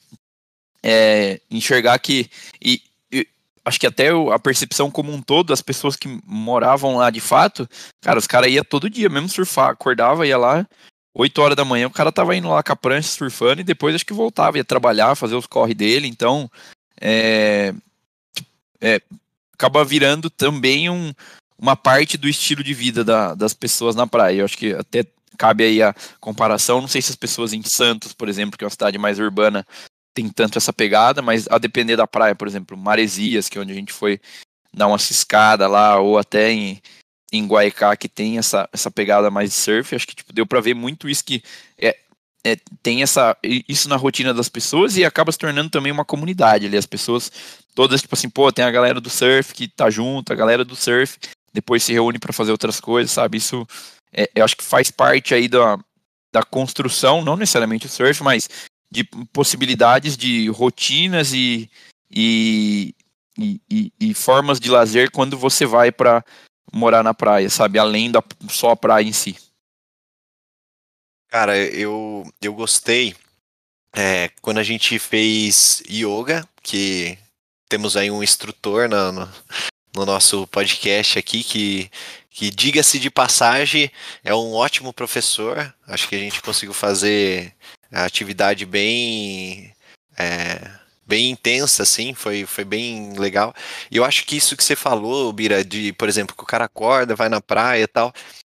é, enxergar que. E, acho que até a percepção como um todo, as pessoas que moravam lá de fato, cara, os caras iam todo dia, mesmo surfar, acordava, ia lá, 8 horas da manhã, o cara tava indo lá com a prancha surfando e depois acho que voltava, ia trabalhar, fazer os corre dele, então é, é, acaba virando também um, uma parte do estilo de vida da, das pessoas na praia. Eu acho que até cabe aí a comparação. Não sei se as pessoas em Santos, por exemplo, que é uma cidade mais urbana, tem tanto essa pegada, mas a depender da praia, por exemplo, Maresias, que é onde a gente foi dar uma ciscada lá, ou até em, em Guaicá, que tem essa, essa pegada mais de surf, acho que tipo, deu para ver muito isso que é, é, tem essa, isso na rotina das pessoas e acaba se tornando também uma comunidade ali, as pessoas todas, tipo assim, pô, tem a galera do surf que tá junto, a galera do surf depois se reúne para fazer outras coisas, sabe? Isso é, eu acho que faz parte aí da, da construção, não necessariamente o surf, mas de possibilidades de rotinas e, e, e, e formas de lazer quando você vai para morar na praia, sabe? Além da só a praia em si. Cara, eu, eu gostei é, quando a gente fez yoga, que temos aí um instrutor no, no, no nosso podcast aqui que, que diga-se de passagem, é um ótimo professor. Acho que a gente conseguiu fazer a atividade bem é, bem intensa, assim, foi, foi bem legal. E eu acho que isso que você falou, Bira, de, por exemplo, que o cara acorda, vai na praia e tal,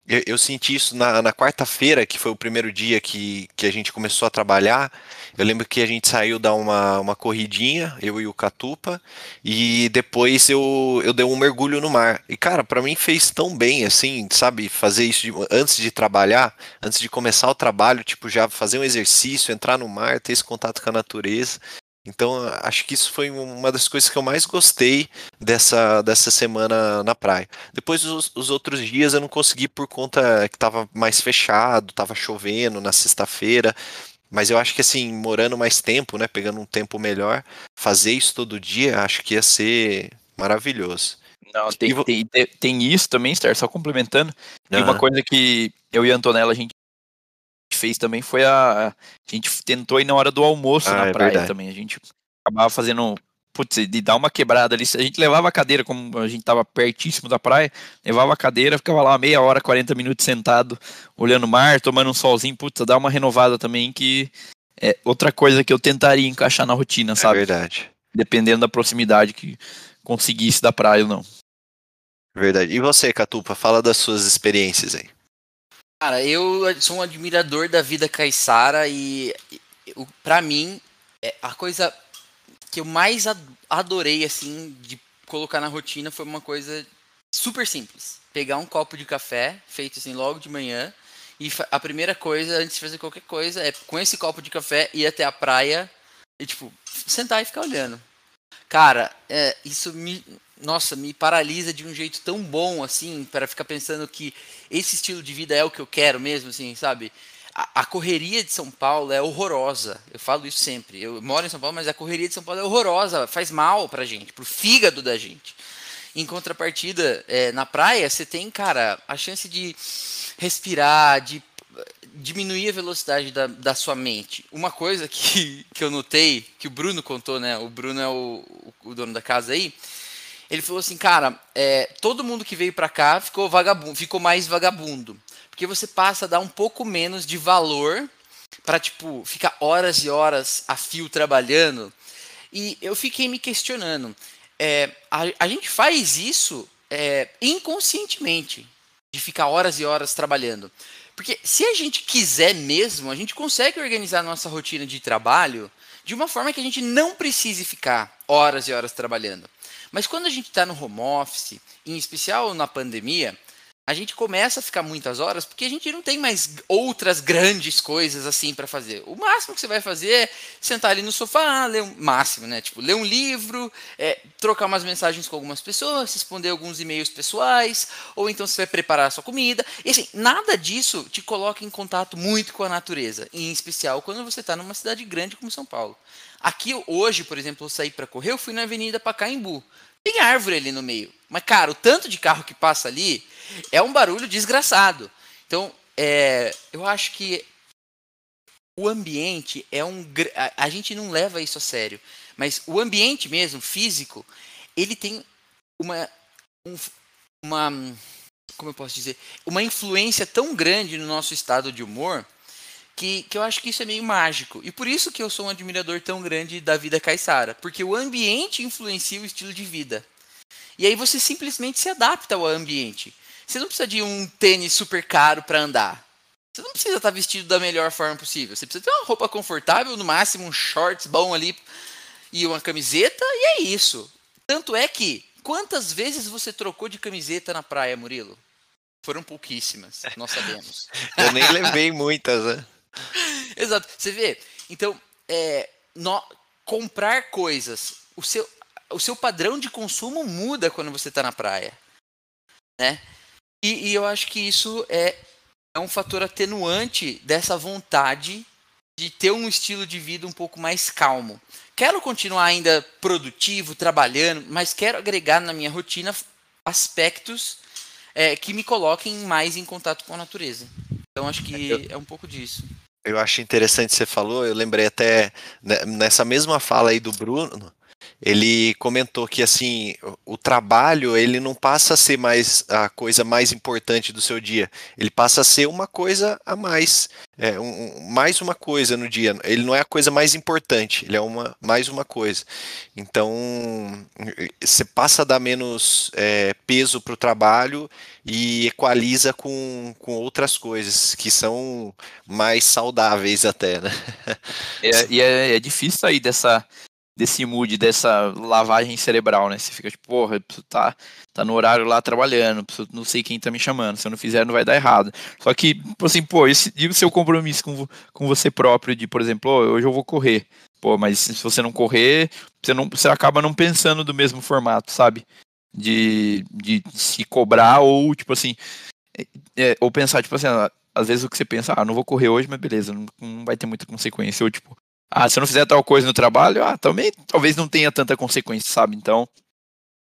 eu, eu senti isso na, na quarta-feira, que foi o primeiro dia que, que a gente começou a trabalhar. Eu lembro que a gente saiu dar uma, uma corridinha, eu e o Catupa, e depois eu, eu dei um mergulho no mar. E, cara, para mim fez tão bem, assim, sabe? Fazer isso de, antes de trabalhar, antes de começar o trabalho, tipo, já fazer um exercício, entrar no mar, ter esse contato com a natureza. Então, acho que isso foi uma das coisas que eu mais gostei dessa, dessa semana na praia. Depois, os, os outros dias eu não consegui por conta que estava mais fechado, estava chovendo na sexta-feira. Mas eu acho que assim, morando mais tempo, né, pegando um tempo melhor, fazer isso todo dia, acho que ia ser maravilhoso. Não, tem, tem, tem, isso também, Star, só complementando. Tem uhum. uma coisa que eu e a Antonella, a gente fez também foi a. A gente tentou ir na hora do almoço ah, na é praia verdade. também. A gente acabava fazendo putz, de dar uma quebrada ali. A gente levava a cadeira, como a gente tava pertíssimo da praia, levava a cadeira, ficava lá meia hora, 40 minutos sentado, olhando o mar, tomando um solzinho, putz, dá uma renovada também, que é outra coisa que eu tentaria encaixar na rotina, sabe? É verdade. Dependendo da proximidade que conseguisse da praia ou não. Verdade. E você, Catupa, fala das suas experiências aí. Cara, eu sou um admirador da vida caiçara e, para mim, é a coisa que eu mais adorei, assim, de colocar na rotina foi uma coisa super simples. Pegar um copo de café, feito assim logo de manhã, e a primeira coisa, antes de fazer qualquer coisa, é com esse copo de café ir até a praia e, tipo, sentar e ficar olhando. Cara, é, isso me. Nossa, me paralisa de um jeito tão bom, assim, para ficar pensando que esse estilo de vida é o que eu quero mesmo, assim, sabe? a, correria de São Paulo é horrorosa. Eu falo isso sempre. Eu moro em São Paulo, mas a correria de São Paulo é horrorosa. Faz mal pra gente, pro fígado da gente. Em contrapartida, é, na praia, você tem, cara, a chance de respirar, de diminuir a velocidade da, da sua mente. Uma coisa que, que eu notei, que o Bruno contou, né? O Bruno é o, o dono da casa aí. Ele falou assim, cara, é, todo mundo que veio para cá ficou vagabundo, ficou mais vagabundo porque você passa a dar um pouco menos de valor para tipo ficar horas e horas a fio trabalhando. E eu fiquei me questionando. É, a, a, gente faz isso é, inconscientemente, de ficar horas e horas trabalhando. Porque se a gente quiser mesmo, a gente consegue organizar nossa rotina de trabalho de uma forma que a gente não precise ficar horas e horas trabalhando. Mas quando a gente está no home office, em especial na pandemia, a gente começa a ficar muitas horas porque a gente não tem mais outras grandes coisas assim para fazer. O máximo que você vai fazer é sentar ali no sofá, ler um máximo, né? Tipo, ler um livro, é, trocar umas mensagens com algumas pessoas, responder alguns e-mails pessoais, ou então você vai preparar a sua comida. E assim, nada disso te coloca em contato muito com a natureza, em especial quando você está numa cidade grande como São Paulo. Aqui hoje, por exemplo, eu saí para correr, eu fui na Avenida Pacaembu. Tem árvore ali no meio. Mas, cara, o tanto de carro que passa ali é um barulho desgraçado. Então, é, eu acho que o ambiente é um. A, gente não leva isso a sério. Mas o ambiente mesmo, físico, ele tem uma. Um, uma como eu posso dizer? Uma influência tão grande no nosso estado de humor que, que eu acho que isso é meio mágico. E por isso que eu sou um admirador tão grande da vida caiçara. Porque o ambiente influencia o estilo de vida. E aí você simplesmente se adapta ao ambiente. Você não precisa de um tênis super caro para andar. Você não precisa estar vestido da melhor forma possível. Você precisa ter uma roupa confortável, no máximo um shorts bom ali e uma camiseta, e é isso. Tanto é que, quantas vezes você trocou de camiseta na praia, Murilo? Foram pouquíssimas, nós sabemos. Eu nem levei muitas, né? [laughs] Exato. Você vê? Então, é, no, comprar coisas, o seu, o seu padrão de consumo muda quando você está na praia. Né? E, e, eu acho que isso é, é um fator atenuante dessa vontade de ter um estilo de vida um pouco mais calmo. Quero continuar ainda produtivo, trabalhando, mas quero agregar na minha rotina aspectos é, que me coloquem mais em contato com a natureza. Então acho que é um pouco disso. Eu acho interessante você falou, eu lembrei até nessa mesma fala aí do Bruno, ele comentou que assim o trabalho ele não passa a ser mais a coisa mais importante do seu dia, ele passa a ser uma coisa a mais, é, um, mais uma coisa no dia. Ele não é a coisa mais importante, ele é uma mais uma coisa. Então você passa a dar menos é, peso para o trabalho e equaliza com, com outras coisas que são mais saudáveis até, né? É, e é, é difícil sair dessa desse mood, dessa lavagem cerebral, né? Você fica tipo, porra, eu preciso tá, tá no horário lá trabalhando, preciso, não sei quem tá me chamando, se eu não fizer não vai dar errado. Só que, tipo assim, pô, esse, e o seu compromisso com, com você próprio de, por exemplo, oh, hoje eu vou correr. Pô, mas se você não correr, você, não, você acaba não pensando do mesmo formato, sabe? De, de se cobrar ou, tipo assim, é, é ou pensar, tipo assim, às vezes o que você pensa, ah, não vou correr hoje, mas beleza, não, não vai ter muita consequência. Ou tipo, ah, se eu não fizer tal coisa no trabalho, ah, também talvez não tenha tanta consequência, sabe? Então,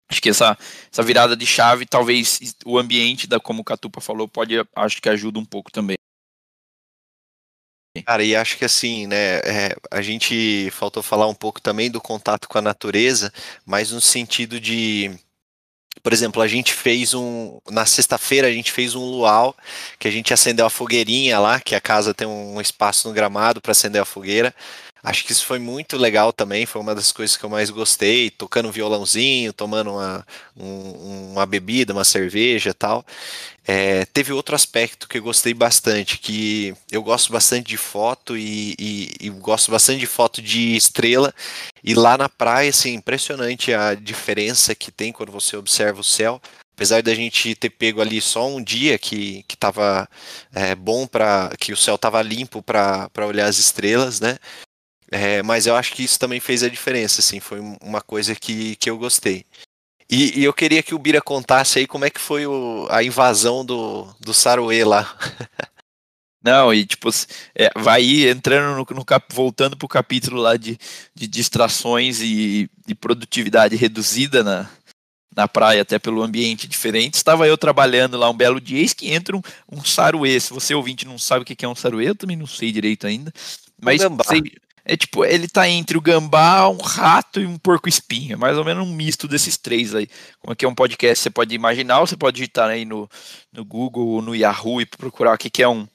acho que essa, essa virada de chave, talvez o ambiente, da como o Catupa falou, pode, acho que ajuda um pouco também. Cara, e acho que assim, né, é, a gente faltou falar um pouco também do contato com a natureza, mas no sentido de, por exemplo, a gente fez um, na sexta-feira a gente fez um luau, que a gente acendeu a fogueirinha lá, que a casa tem um espaço no gramado para acender a fogueira. Acho que isso foi muito legal também, foi uma das coisas que eu mais gostei, tocando um violãozinho, tomando uma, um, uma bebida, uma cerveja tal. É, teve outro aspecto que eu gostei bastante, que eu gosto bastante de foto e, e, e, gosto bastante de foto de estrela. E lá na praia, assim, impressionante a diferença que tem quando você observa o céu. Apesar da gente ter pego ali só um dia que, que é, bom para que o céu tava limpo para olhar as estrelas, né? É, mas eu acho que isso também fez a diferença, assim, foi uma coisa que, que eu gostei. E, e eu queria que o Bira contasse aí como é que foi o, a invasão do, do Saruê lá. [laughs] Não, e tipo, é, vai entrando no, no cap, voltando pro capítulo lá de, de distrações e, e produtividade reduzida na, na praia, até pelo ambiente diferente. Estava eu trabalhando lá um belo dia, eis que entra um, um saruê. Se você ouvinte não sabe o que é um saruê, eu também não sei direito ainda. Mas sei, é tipo, ele tá entre o gambá, um rato e um porco espinho. Mais ou menos um misto desses três aí. Como aqui é um podcast, você pode imaginar, ou você pode digitar aí no, no Google ou no Yahoo e procurar o que, que é um,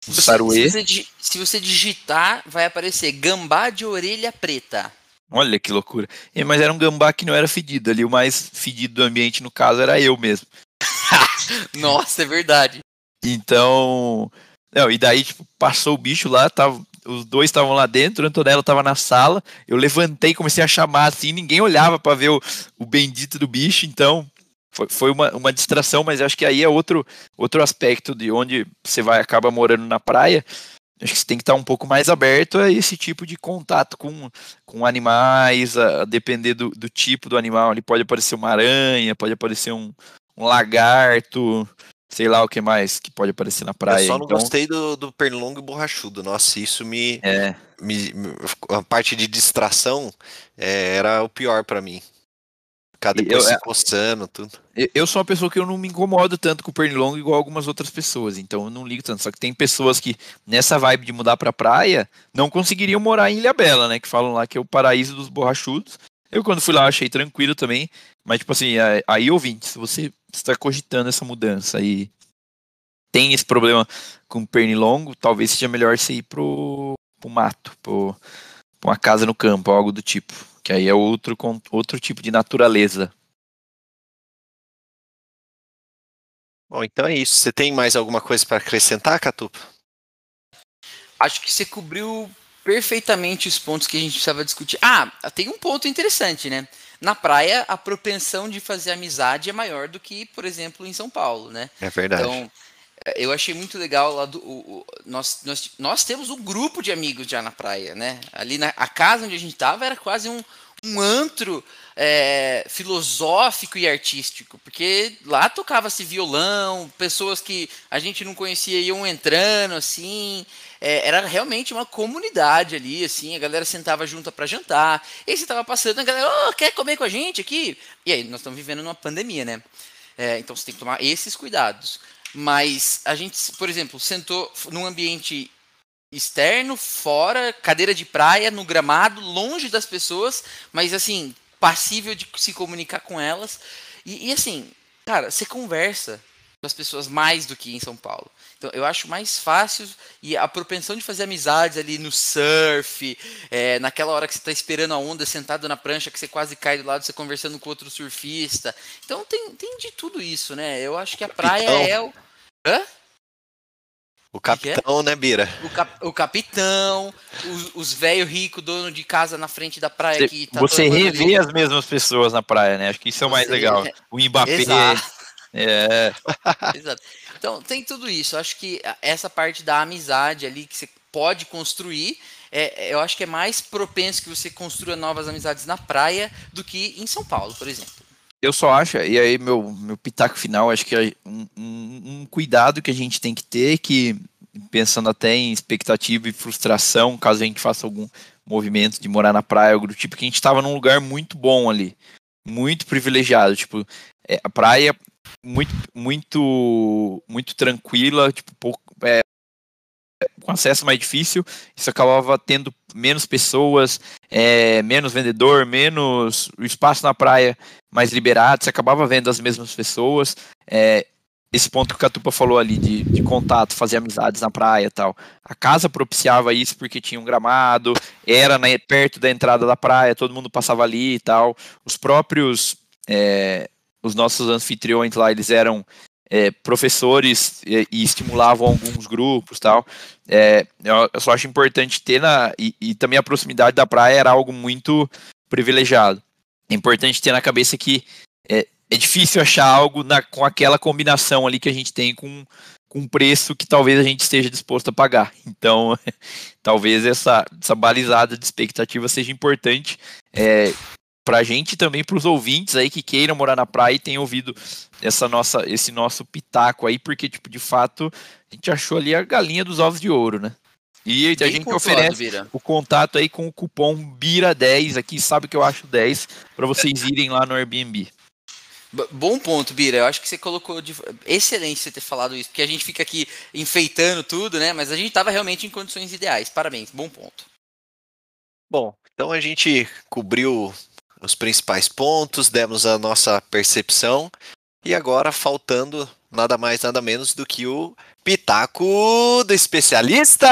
se, saruê. Se você, se você digitar, vai aparecer gambá de orelha preta. Olha que loucura. É, mas era um gambá que não era fedido ali. O mais fedido do ambiente, no caso, era eu mesmo. [laughs] Nossa, é verdade. Então. Não, e daí, tipo, passou o bicho lá, tava, os dois estavam lá dentro, a Antonella estava na sala. Eu levantei, comecei a chamar assim, ninguém olhava para ver o, o bendito do bicho, então foi, foi uma, uma distração, mas acho que aí é outro, outro aspecto de onde você vai acaba morando na praia. Acho que você tem que estar um pouco mais aberto a esse tipo de contato com, com animais, a, a depender do, do tipo do animal. Ali pode aparecer uma aranha, pode aparecer um, um lagarto, sei lá o que mais que pode aparecer na praia. Eu só não então... gostei do, do pernilongo borrachudo. Nossa, isso me, é. me, me a parte de distração é, era o pior para mim. Ficar depois eu, se é coçando, tudo. Eu sou uma pessoa que eu não me incomodo tanto com o pernilongo igual algumas outras pessoas, então eu não ligo tanto. Só que tem pessoas que, nessa vibe de mudar pra praia, não conseguiriam morar em Ilha Bela, né? Que falam lá que é o paraíso dos borrachudos. Eu, quando fui lá, achei tranquilo também. Mas, tipo assim, aí, ouvinte, se você está cogitando essa mudança e tem esse problema com pernilongo, talvez seja melhor você ir pro, pro mato, pro, pra uma casa no campo, algo do tipo. Que aí é outro, outro tipo de natureza. Bom, então é isso. Você tem mais alguma coisa para acrescentar, Catupa? Acho que você cobriu perfeitamente os pontos que a gente precisava discutir. Ah, tem um ponto interessante, né? Na praia, a propensão de fazer amizade é maior do que, por exemplo, em São Paulo, né? É verdade. Então, eu achei muito legal lá do. O, o, nós, nós, nós temos um grupo de amigos já na praia, né? Ali na a casa onde a gente estava era quase um, um antro é, filosófico e artístico, porque lá tocava-se violão, pessoas que a gente não conhecia iam entrando assim, é, era realmente uma comunidade ali, assim, a galera sentava junto para jantar, e você tava passando, a galera, oh, quer comer com a gente aqui? E aí, nós estamos vivendo numa pandemia, né? É, então você tem que tomar esses cuidados. Mas a gente, por exemplo, sentou num ambiente externo, fora, cadeira de praia, no gramado, longe das pessoas, mas assim, passível de se comunicar com elas. E, e assim, cara, você conversa com as pessoas mais do que em São Paulo. Então, eu acho mais fácil e a propensão de fazer amizades ali no surf, é, naquela hora que você está esperando a onda, sentado na prancha, que você quase cai do lado, você conversando com outro surfista. Então, tem, tem de tudo isso, né? Eu acho que a praia é o. Hã? O capitão, né, Bira? O, cap, o capitão, os, os velhos ricos, dono de casa na frente da praia você, que tá Você revê as mesmas pessoas na praia, né? Acho que isso é o mais você, legal. O Mbappé. Exato. É. [laughs] Exato. Então, tem tudo isso. Eu acho que essa parte da amizade ali que você pode construir, é, eu acho que é mais propenso que você construa novas amizades na praia do que em São Paulo, por exemplo. Eu só acho, e aí meu, meu pitaco final, acho que é um, um, um cuidado que a gente tem que ter, que pensando até em expectativa e frustração, caso a gente faça algum movimento de morar na praia, algo do tipo, que a gente estava num lugar muito bom ali, muito privilegiado, tipo, é, a praia muito, muito, muito tranquila, tipo, pouco, é, com acesso mais difícil, isso acabava tendo menos pessoas, é, menos vendedor, menos espaço na praia mais liberado, você acabava vendo as mesmas pessoas. É, esse ponto que o Catupa falou ali de, de contato, fazer amizades na praia tal. A casa propiciava isso porque tinha um gramado, era na, perto da entrada da praia, todo mundo passava ali e tal. Os próprios, é, os nossos anfitriões lá, eles eram é, professores e, e, estimulavam alguns grupos tal. É, eu só acho importante ter na. E, e, também a proximidade da praia era algo muito privilegiado. É importante ter na cabeça que é, é difícil achar algo na, com aquela combinação ali que a gente tem com, com um preço que talvez a gente esteja disposto a pagar. Então, [laughs] talvez essa, essa balizada de expectativa seja importante é, para a gente e também para os ouvintes aí que queiram morar na praia e tenham ouvido essa nossa, esse nosso pitaco aí, porque, tipo, de fato, a gente achou ali a galinha dos ovos de ouro, né? E Bem a gente oferece Vira. o contato aí com o cupom BIRA10 aqui, sabe que eu acho 10, para vocês irem lá no Airbnb. Bom ponto, Bira. Eu acho que você colocou de... excelente você ter falado isso, porque a gente fica aqui enfeitando tudo, né? Mas a gente estava realmente em condições ideais. Parabéns, bom ponto. Bom, então a gente cobriu os principais pontos, demos a nossa percepção e agora faltando nada mais nada menos do que o pitaco do especialista.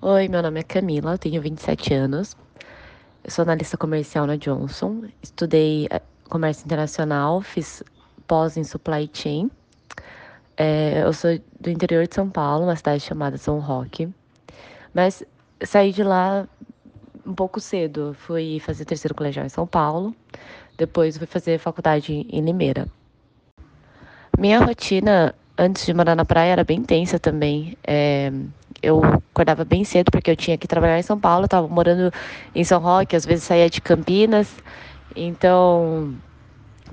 Oi, meu nome é Camila, tenho 27 anos. Eu sou analista comercial na Johnson. Estudei eh, comércio internacional, fiz pós em supply chain. É, eu sou do interior de São Paulo, uma cidade chamada São Roque. Mas saí de lá um pouco cedo. Fui fazer terceiro colegial em São Paulo. Depois fui fazer faculdade em Limeira. Minha rotina antes de morar na praia era bem tensa também. É, eu acordava bem cedo porque eu tinha que trabalhar em São Paulo, estava morando em São Roque, às vezes saía de Campinas, então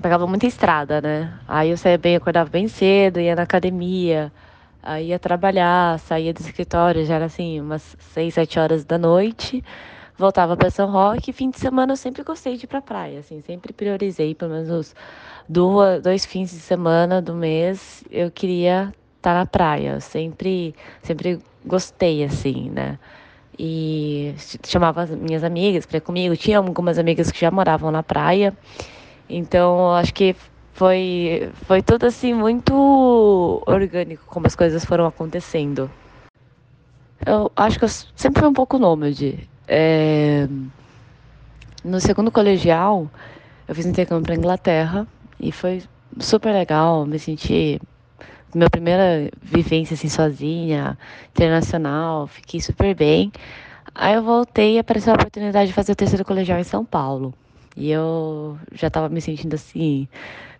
pegava muita estrada, né? Aí eu saía bem, acordava bem cedo, ia na academia, aí ia trabalhar, saía do escritório, já era assim, umas seis, sete horas da noite, voltava para São Roque, e fim de semana eu sempre gostei de ir pra praia, assim, sempre priorizei, pelo menos duas, dois fins de semana do mês, eu queria estar tá na praia, sempre, sempre gostei, assim, né? E chamava as minhas amigas para ir comigo. Tinha algumas amigas que já moravam na praia. Então, acho que foi, foi tudo assim muito orgânico como as coisas foram acontecendo. Eu acho que eu sempre fui um pouco nômade. É... No segundo colegial, eu fiz intercâmbio para Inglaterra e foi super legal. Me senti minha primeira vivência assim sozinha, internacional, fiquei super bem. Aí eu voltei e apareceu a oportunidade de fazer o terceiro colegial em São Paulo. E eu já estava me sentindo assim,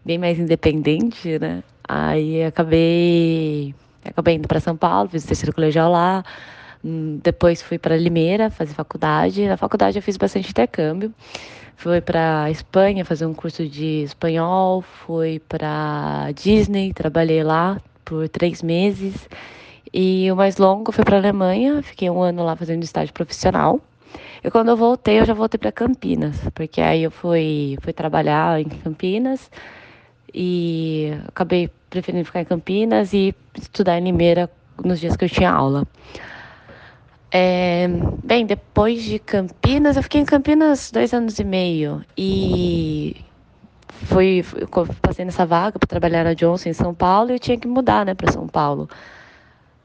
bem mais independente, né? Aí acabei, acabei indo para São Paulo, fiz o terceiro colegial lá. Hum, depois fui para Limeira fazer faculdade. Na faculdade eu fiz bastante intercâmbio. Fui para Espanha fazer um curso de espanhol, fui para Disney, trabalhei lá por três meses. E o mais longo foi para Alemanha, fiquei um ano lá fazendo estágio profissional. E quando eu voltei, eu já voltei para Campinas, porque aí eu fui, fui trabalhar em Campinas e acabei preferindo ficar em Campinas e estudar em Limeira nos dias que eu tinha aula. É, bem, depois de Campinas, eu fiquei em Campinas dois anos e meio e fui, fui passei nessa vaga para trabalhar na Johnson em São Paulo e eu tinha que mudar, né, para São Paulo.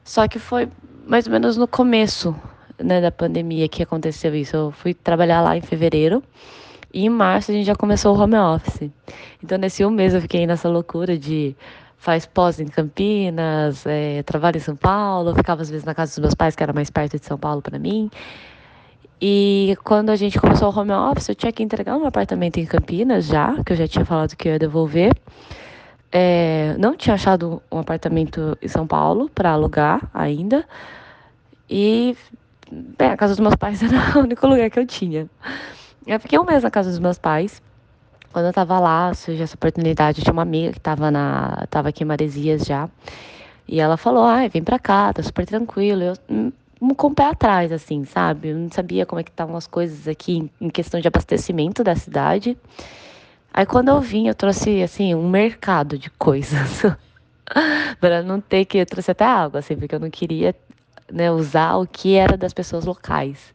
Só que foi mais ou menos no começo, né, da pandemia que aconteceu isso. Eu fui trabalhar lá em fevereiro e em março a gente já começou o home office. Então nesse um mês eu fiquei nessa loucura de faz pós em Campinas, é, trabalha em São Paulo, ficava às vezes na casa dos meus pais, que era mais perto de São Paulo para mim. E quando a gente começou o home office, eu tinha que entregar um apartamento em Campinas já, que eu já tinha falado que ia devolver. É, não tinha achado um apartamento em São Paulo para alugar ainda. E bem, a casa dos meus pais [laughs] era o único lugar que eu tinha. Eu fiquei um mês na casa dos meus pais. Quando eu tava lá, surgiu essa oportunidade, eu tinha uma amiga que tava, na, tava aqui em Maresias já, e ela falou, ai, vem pra cá, tá super tranquilo. Eu, hum, com o pé atrás, assim, sabe? Eu não sabia como é que estavam as coisas aqui em questão de abastecimento da cidade. Aí quando eu vim, eu trouxe, assim, um mercado de coisas. [laughs] para não ter que... Eu trouxe até água, assim, porque eu não queria né, usar o que era das pessoas locais.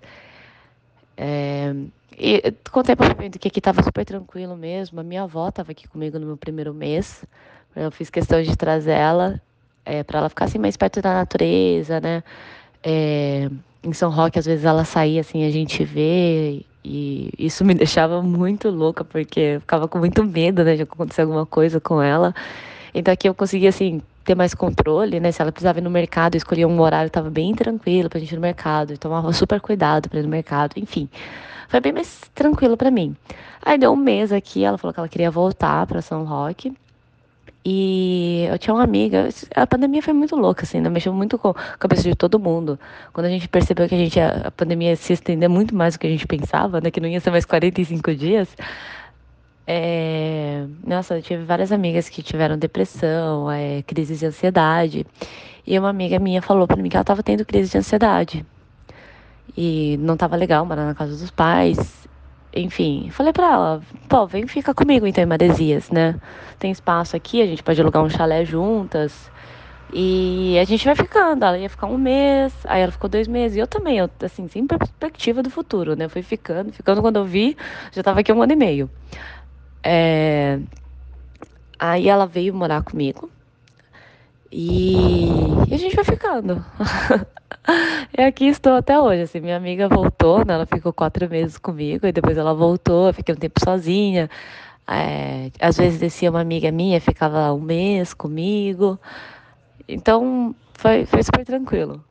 É, e contei para o que aqui estava super tranquilo mesmo. A minha avó estava aqui comigo no meu primeiro mês. Eu fiz questão de trazer ela é, para ela ficar assim mais perto da natureza, né? É, em São Roque, às vezes ela saía assim, a gente vê, e isso me [laughs] deixava muito louca, porque eu ficava com muito medo, né, de acontecer alguma coisa com ela. Então aqui eu conseguia, assim, ter mais controle, né? Se ela precisava ir no mercado, escolhia um horário, estava bem tranquilo pra gente ir no mercado, eu tomava super cuidado para ir no mercado, enfim. Foi bem mais tranquilo para mim. Aí deu um mês aqui, ela falou que ela queria voltar para São Roque. E eu tinha uma amiga, a pandemia foi muito louca, assim, né? Mexeu muito com a cabeça de todo mundo. Quando a gente percebeu que a gente a pandemia se estender muito mais do que a gente pensava, né? Que não ia ser mais 45 dias. É... Nossa, eu tive várias amigas que tiveram depressão, é, crises de ansiedade. E uma amiga minha falou para mim que ela estava tendo crise de ansiedade. E não estava legal morar na casa dos pais enfim, falei pra ela, pô, vem ficar comigo então em Maresias, né? Tem espaço aqui, a gente pode alugar um chalé juntas. E a gente vai ficando. Ela ia ficar um mês, aí ela ficou dois meses. E eu também, eu, assim, sem perspectiva do futuro, né? fui ficando, ficando quando eu vi, já tava aqui um ano e meio. É... Aí ela veio morar comigo. E, e a gente vai ficando. [laughs] e aqui estou até hoje. Assim, minha amiga voltou, né? Ela ficou quatro meses comigo e depois ela voltou. Eu fiquei um tempo sozinha. É, às vezes descia uma amiga minha, ficava um mês comigo. Então foi, foi super tranquilo.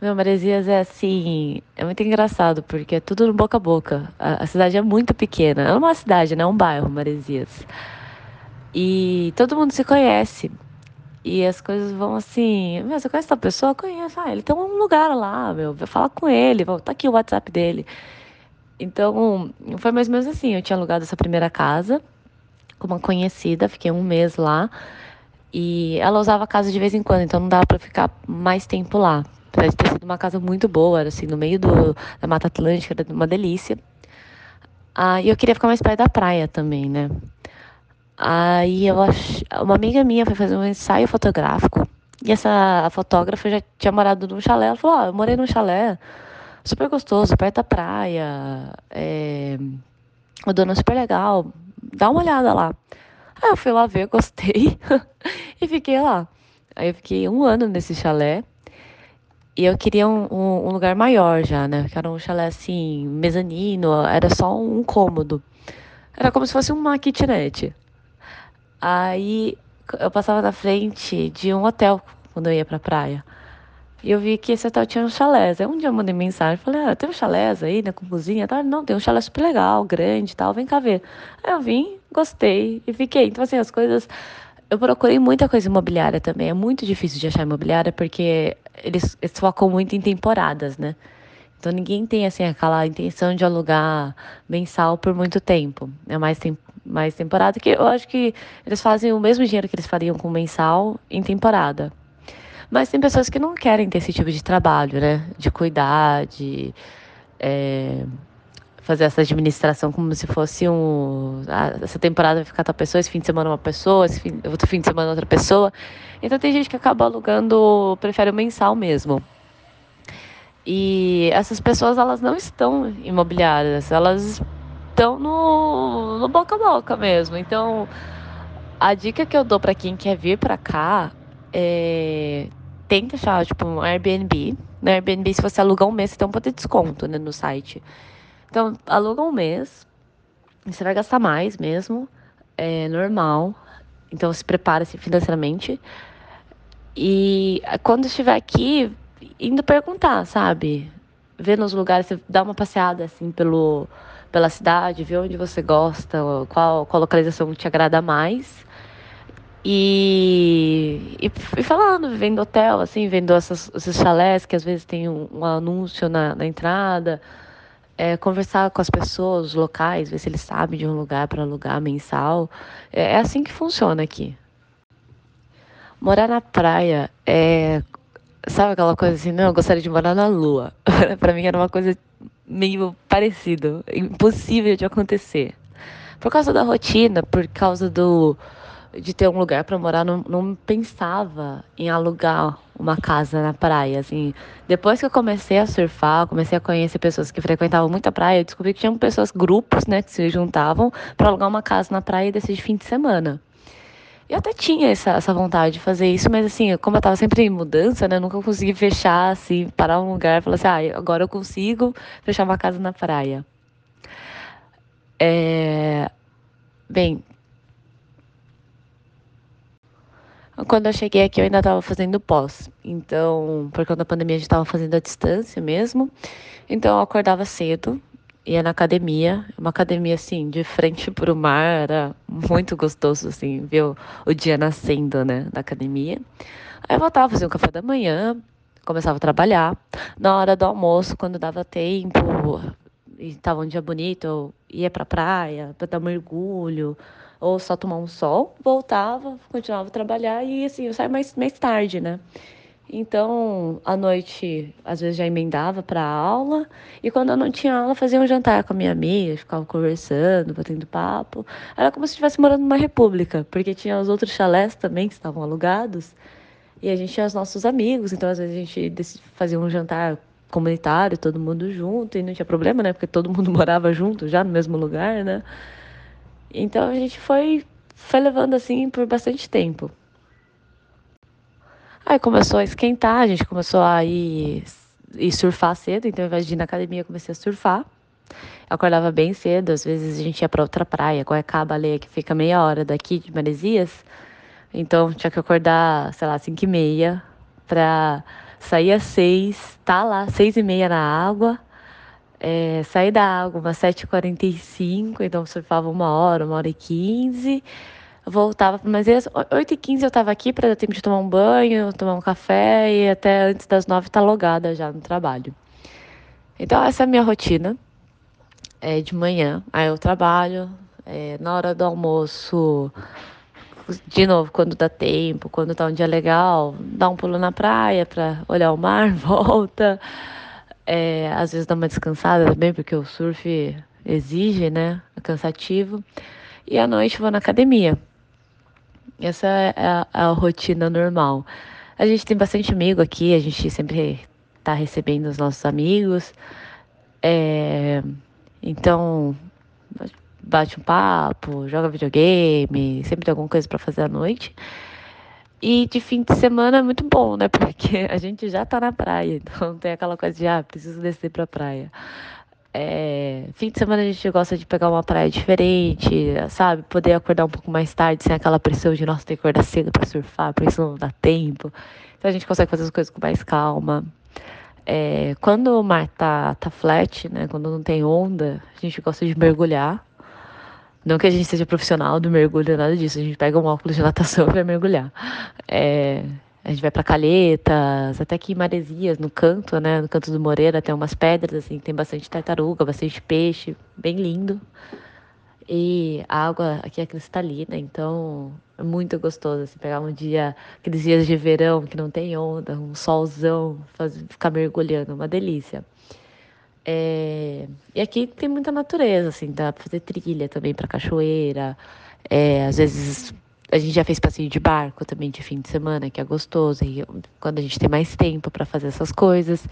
Meu, Maresias é assim, é muito engraçado, porque é tudo no boca a boca. A, a cidade é muito pequena. É uma cidade, não é um bairro, Maresias. E todo mundo se conhece. E as coisas vão assim, meu, você conhece essa pessoa? Conheço. Ah, ele tem um lugar lá, meu, vai falar com ele, tá aqui o WhatsApp dele. Então, foi mais ou menos assim, eu tinha alugado essa primeira casa com uma conhecida, fiquei um mês lá. E ela usava a casa de vez em quando, então não dava para ficar mais tempo lá. Apesar de ter sido uma casa muito boa, era assim, no meio do, da Mata Atlântica, era uma delícia. Ah, e eu queria ficar mais perto da praia também, né? Aí eu ach... uma amiga minha foi fazer um ensaio fotográfico. E essa fotógrafa já tinha morado num chalé. Ela falou: Ó, oh, eu morei num chalé super gostoso, perto da praia. É... O dono é super legal. Dá uma olhada lá. Aí eu fui lá ver, gostei. [laughs] e fiquei lá. Aí eu fiquei um ano nesse chalé. E eu queria um, um, um lugar maior já, né? Que era um chalé assim, mezanino, era só um cômodo. Era como se fosse uma kitnet. Aí eu passava na frente de um hotel quando eu ia pra praia. E eu vi que esse hotel tinha um chalés. Aí um dia eu mandei mensagem, falei, ah, tem um chalés aí, né, com cozinha tal. Não, tem um chalé super legal, grande tal, vem cá ver. Aí eu vim, gostei e fiquei. Então, assim, as coisas... Eu procurei muita coisa imobiliária também. É muito difícil de achar imobiliária porque eles, eles focam muito em temporadas, né? Então ninguém tem assim aquela intenção de alugar mensal por muito tempo. É mais tem, mais temporada que eu acho que eles fazem o mesmo dinheiro que eles fariam com mensal em temporada. Mas tem pessoas que não querem ter esse tipo de trabalho, né? De cuidar, de é, fazer essa administração como se fosse um. Ah, essa temporada vai ficar tal pessoa, esse fim de semana uma pessoa, esse fim, outro fim de semana outra pessoa. Então tem gente que acaba alugando, prefere o mensal mesmo. E essas pessoas, elas não estão imobiliárias, elas estão no, no boca a boca mesmo. Então, a dica que eu dou para quem quer vir para cá é tenta achar, tipo, um Airbnb. No Airbnb, se você alugar um mês, você tem um poder de desconto, né, no site. Então, aluga um mês, você vai gastar mais mesmo, é normal. Então, se prepara -se financeiramente. E quando estiver aqui, indo perguntar, sabe? Ver nos lugares, você dá uma passeada assim pelo, pela cidade, ver onde você gosta, qual, qual localização te agrada mais. E, e, e, falando, vendo hotel, assim, vendo essas, esses chalés que às vezes tem um, um anúncio na, na entrada. É, conversar com as pessoas locais, ver se eles sabem de um lugar para alugar mensal. É, é assim que funciona aqui. Morar na praia é. Sabe aquela coisa assim? Não, eu gostaria de morar na lua. [laughs] para mim era uma coisa meio parecida, impossível de acontecer. Por causa da rotina, por causa do de ter um lugar para morar, não, não pensava em alugar uma casa na praia, assim. Depois que eu comecei a surfar, comecei a conhecer pessoas que frequentavam muita praia, eu descobri que tinham pessoas, grupos, né, que se juntavam para alugar uma casa na praia desses de fim de semana. Eu até tinha essa, essa vontade de fazer isso, mas assim, como eu tava sempre em mudança, né, nunca consegui fechar, assim, parar um lugar e falar assim, ah, agora eu consigo fechar uma casa na praia. É... Bem, Quando eu cheguei aqui, eu ainda estava fazendo pós. Então, por conta da pandemia, a gente estava fazendo a distância mesmo. Então, eu acordava cedo, ia na academia. Uma academia, assim, de frente para o mar. Era muito gostoso, assim, ver o, dia nascendo, né, da academia. Aí eu voltava, fazia um café da manhã, começava a trabalhar. Na hora do almoço, quando dava tempo, e estava um dia bonito, eu ia para a praia para dar mergulho ou só tomar um sol, voltava, continuava a trabalhar e assim, eu saía mais, mais tarde, né? Então, à noite, às vezes já emendava para aula, e quando eu não tinha aula, fazia um jantar com a minha amiga, ficava conversando, batendo papo. Era como se estivesse morando numa república, porque tinha os outros chalés também que estavam alugados, e a gente tinha os nossos amigos, então às vezes a gente fazia um jantar comunitário, todo mundo junto, e não tinha problema, né? Porque todo mundo [laughs] morava junto, já no mesmo lugar, né? Então a gente foi, foi levando assim por bastante tempo. Aí começou a esquentar, a gente começou a ir, ir surfar cedo, então ao invés de ir na academia, eu comecei a surfar. Eu acordava bem cedo, às vezes a gente ia para outra praia, Goiacaba, Baleia, que fica meia hora daqui de Maresias. Então tinha que acordar, sei lá, cinco e meia, para sair às seis, tá lá, seis e meia na água, é, saí da água umas 7h45, então surfava uma hora, uma hora e quinze. Voltava, mas 8h15 eu estava aqui para dar tempo de tomar um banho, tomar um café e até antes das 9 tá logada já no trabalho. Então essa é a minha rotina é, de manhã. Aí eu trabalho, é, na hora do almoço, de novo, quando dá tempo, quando tá um dia legal, dá um pulo na praia para olhar o mar, [laughs] volta. É, às vezes dá uma descansada também, porque o surf exige, né? É cansativo. E à noite vou na academia. Essa é a, a rotina normal. A gente tem bastante amigo aqui, a gente sempre tá recebendo os nossos amigos. É, então, bate um papo, joga videogame, sempre tem alguma coisa para fazer à noite. E de fim de semana é muito bom, né? [laughs] Porque a gente já tá na praia, então tem aquela coisa de, ah, preciso descer pra praia. É, fim de semana a gente gosta de pegar uma praia diferente, sabe? Poder acordar um pouco mais tarde, sem aquela pressão de, nossa, ter que acordar cedo pra surfar, porque isso não dá tempo. Então a gente consegue fazer as coisas com mais calma. É, quando o mar tá, tá flat, né? Quando não tem onda, a gente gosta de mergulhar. Não que a gente seja profissional do mergulho, nada disso. A gente pega um óculos de natação [laughs] vai mergulhar. É, a gente vai para Calhetas, até aqui em Maresias, no canto, né? No canto do Moreira tem umas pedras, assim, tem bastante tartaruga, bastante peixe, bem lindo. E a água aqui é cristalina, então é muito gostoso assim, pegar um dia, aqueles dias de verão que não tem onda, um solzão, ficar mergulhando, uma delícia. É... E aqui tem muita natureza, assim, dá pra fazer trilha também pra cachoeira. É, às vezes a gente já fez passeio de barco também de fim de semana, que é gostoso, e quando a gente tem mais tempo para fazer essas coisas.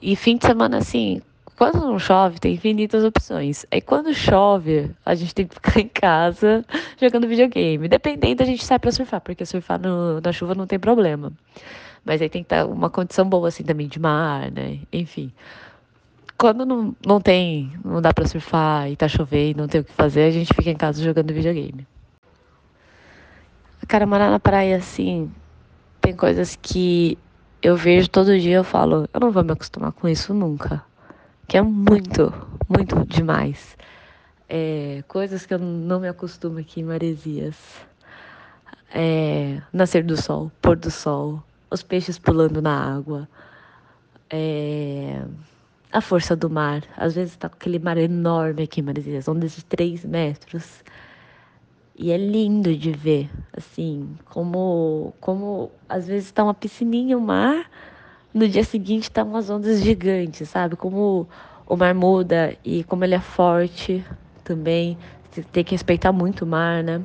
E fim de semana, assim, quando não chove, tem infinitas opções. Aí quando chove, a gente tem que ficar [laughs] em casa jogando videogame. Dependendo, a gente sai para surfar, porque surfar no, na chuva não tem problema. Mas aí tem que estar uma condição boa, assim, também de mar, né? Enfim quando não, não tem, não dá para surfar e tá chovendo, não tem o que fazer, a gente fica em casa jogando videogame. Cara, morar na praia assim, tem coisas que eu vejo todo dia eu falo, eu não vou me acostumar com isso nunca. Que é muito, muito demais. É, coisas que eu não me acostumo aqui em Maresias. É, nascer do sol, pôr do sol, os peixes pulando na água. É, a força do mar. Às vezes tá com aquele mar enorme aqui, Maresias, ondas de 3 metros. E é lindo de ver, assim, como, como às vezes tá uma piscininha, o mar, no dia seguinte tá umas ondas gigantes, sabe? Como o mar muda e como ele é forte também. Você tem que respeitar muito o mar, né?